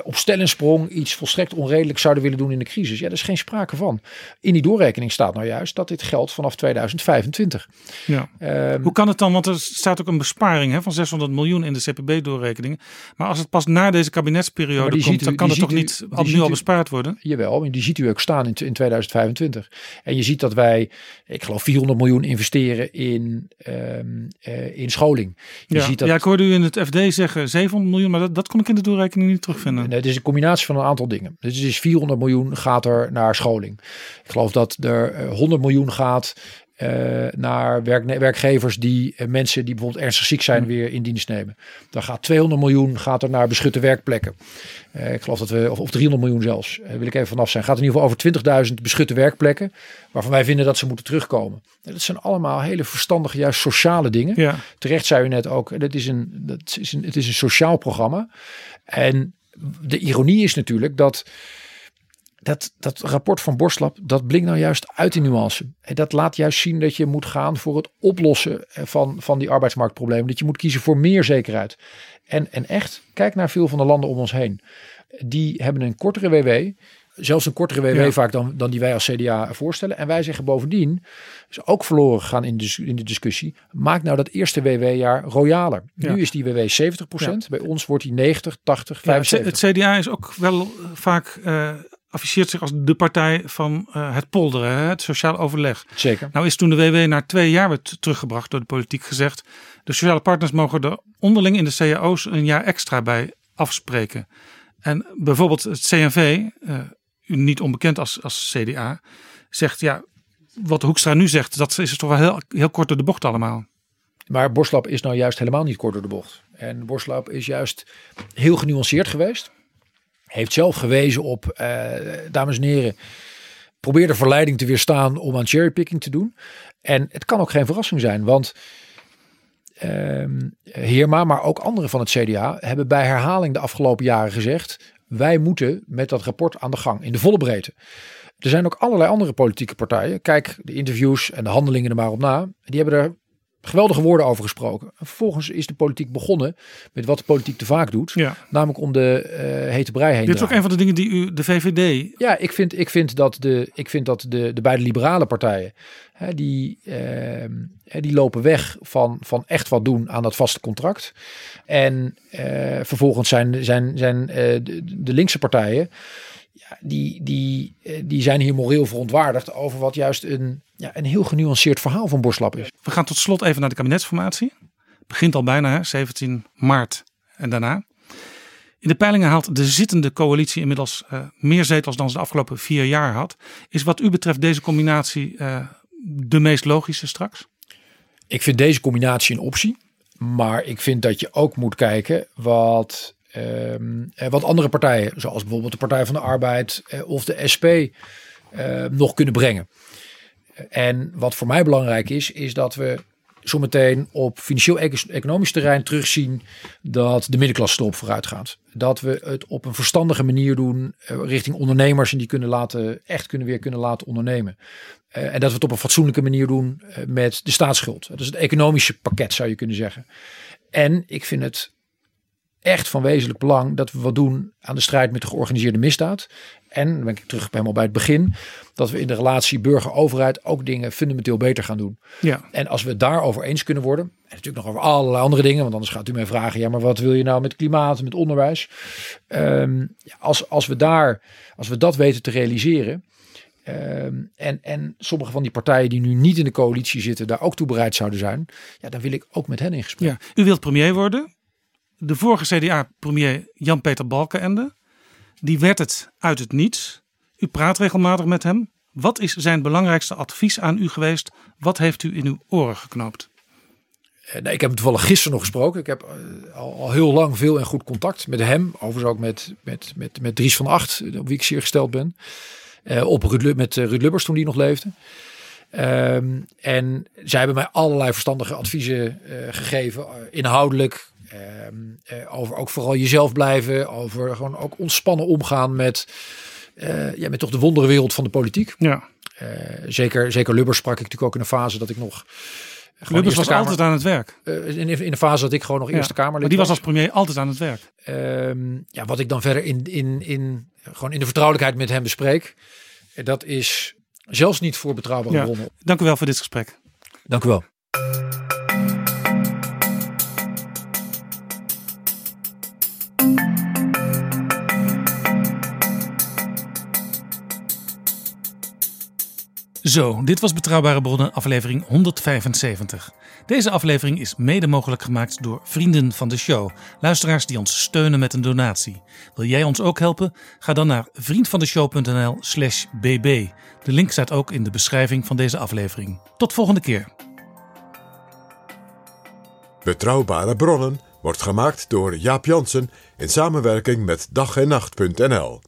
op stel en sprong iets volstrekt onredelijk zouden willen doen in de crisis. Ja, daar is geen sprake van. In die doorrekening staat nou juist dat dit geldt vanaf 2025. Ja. Ehm, Hoe kan het dan? Want er staat ook een besparing hè, van 600 miljoen in de CPB-doorrekening. Maar als het pas na deze kabinetsperiode komt, ziet u- dan kan het toch u- niet al, nu al bespaard worden? Jawel, en die ziet u ook staan in, in 2025. En je ziet dat wij, ik geloof 400 miljoen investeren in, ehm, eh, in scholing. Je Ja. ziet dat, ja, ik hoorde u in het FD zeggen 700 miljoen, maar dat, dat kon ik in de doorrekening niet terugvinden. Nee, het is een combinatie van een aantal dingen. Dus het is 400 miljoen gaat er naar scholing. Ik geloof dat er eh, 100 miljoen gaat eh, naar werkne- werkgevers die eh, mensen die bijvoorbeeld ernstig ziek zijn weer in dienst nemen. Dan gaat 200 miljoen gaat er naar beschutte werkplekken. Eh, ik geloof dat we, of, of 300 miljoen zelfs, eh, wil ik even vanaf zijn. Gaat in ieder geval over 20.000 beschutte werkplekken, waarvan wij vinden dat ze moeten terugkomen. En dat zijn allemaal hele verstandige, juist sociale dingen. Ja, Terecht zei u net ook, dat is een, dat is een, het is een sociaal programma. En de ironie is natuurlijk dat dat, dat rapport van Borslap, dat blinkt nou juist uit in nuance. En dat laat juist zien dat je moet gaan voor het oplossen van, van die arbeidsmarktproblemen. Dat je moet kiezen voor meer zekerheid. En, en echt, kijk naar veel van de landen om ons heen. Die hebben een kortere WW. Zelfs een kortere WW Ja. vaak dan, dan die wij als CDA voorstellen. En wij zeggen bovendien, is ook verloren gegaan in de, in de discussie. Maak nou dat eerste WW-jaar royaler. Ja. Nu is die WW 70%. Bij ons wordt die 90, 80, Ja, het, 75. het CDA is ook wel eh, vaak, eh afficheert zich als de partij van eh, het polderen, hè, het sociaal overleg. Zeker. Nou is toen de WW naar twee jaar werd teruggebracht door de politiek gezegd. De sociale partners mogen er onderling in de cao's een jaar extra bij afspreken. En bijvoorbeeld het CNV, niet onbekend als, als CDA, zegt ja, wat Hoekstra nu zegt, dat is toch wel heel, heel kort door de bocht allemaal. Maar Borslap is nou juist helemaal niet kort door de bocht. En Borslap is juist heel genuanceerd geweest. Heeft zelf gewezen op, eh, dames en heren, probeer de verleiding te weerstaan om aan cherrypicking te doen. En het kan ook geen verrassing zijn, want ehm Heerma, maar ook anderen van het CDA hebben bij herhaling de afgelopen jaren gezegd, wij moeten met dat rapport aan de gang in de volle breedte. Er zijn ook allerlei andere politieke partijen. Kijk, de interviews en de handelingen er maar op na. Die hebben er geweldige woorden over gesproken. En vervolgens is de politiek begonnen met wat de politiek te vaak doet. Ja. Namelijk om de eh, hete brei heen Dit is ook een van de dingen die u, de VVD, Ja, ik vind, ik vind dat, de, ik vind dat de, de beide liberale partijen, hè, die, ehm, die lopen weg van, van echt wat doen aan dat vaste contract. En eh, vervolgens zijn, zijn, zijn eh, de, de linkse partijen, die, die, eh, die zijn hier moreel verontwaardigd over wat juist een, ja, een heel genuanceerd verhaal van Borslap is. We gaan tot slot even naar de kabinetsformatie. Begint al bijna, hè? 17 maart en daarna. In de peilingen haalt de zittende coalitie inmiddels uh, meer zetels dan ze de afgelopen vier jaar had. Is wat u betreft deze combinatie uh, de meest logische straks? Ik vind deze combinatie een optie. Maar ik vind dat je ook moet kijken wat, um, wat andere partijen, zoals bijvoorbeeld de Partij van de Arbeid uh, of de SP, uh, nog kunnen brengen. En wat voor mij belangrijk is, is dat we zometeen op financieel-economisch terrein terugzien dat de middenklasse erop vooruit gaat. Dat we het op een verstandige manier doen uh, richting ondernemers en die kunnen laten, echt kunnen weer kunnen laten ondernemen. Uh, en dat we het op een fatsoenlijke manier doen uh, met de staatsschuld. Dat is het economische pakket zou je kunnen zeggen. En ik vind het echt van wezenlijk belang dat we wat doen aan de strijd met de georganiseerde misdaad. En dan ben ik terug helemaal bij het begin. Dat we in de relatie burger-overheid ook dingen fundamenteel beter gaan doen. Ja. En als we het daarover eens kunnen worden. En natuurlijk nog over allerlei andere dingen. Want anders gaat u mij vragen. Ja, maar wat wil je nou met klimaat, met onderwijs? Um, als, als we daar, als we dat weten te realiseren. Um, en, en sommige van die partijen die nu niet in de coalitie zitten, daar ook toe bereid zouden zijn. Ja, dan wil ik ook met hen in gesprek. Ja. U wilt premier worden. De vorige CDA-premier Jan-Peter Balkenende die werd het uit het niets. U praat regelmatig met hem. Wat is zijn belangrijkste advies aan u geweest? Wat heeft u in uw oren geknoopt? Nee, ik heb hem toevallig gisteren nog gesproken. Ik heb al, al, heel lang veel en goed contact met hem. Overigens ook met, met, met, met Dries van Acht, op wie ik zeer gesteld ben. Uh, op met Ruud Lubbers toen die nog leefde. Um, en zij hebben mij allerlei verstandige adviezen uh, gegeven. Uh, inhoudelijk, Um, uh, over ook vooral jezelf blijven. Over gewoon ook ontspannen omgaan met, ja, met toch de wonderenwereld van de politiek. Ja. Zeker, zeker Lubbers sprak ik natuurlijk ook in een fase dat ik nog. Lubbers was kamer, altijd aan het werk. in, in de fase dat ik gewoon nog ja, Eerste Kamer. Maar die was als premier altijd aan het werk. Um, ja, wat ik dan verder in, in, in, gewoon in de vertrouwelijkheid met hem bespreek. Dat is zelfs niet voor betrouwbare ja. bronnen. Dank u wel voor dit gesprek. Dank u wel. Zo, dit was Betrouwbare Bronnen, aflevering 175. Deze aflevering is mede mogelijk gemaakt door vrienden van de show. Luisteraars die ons steunen met een donatie. Wil jij ons ook helpen? Ga dan naar vriendvandeshow.nl/slash bb. De link staat ook in de beschrijving van deze aflevering. Tot volgende keer. Betrouwbare Bronnen wordt gemaakt door Jaap Jansen in samenwerking met dag en nacht.nl.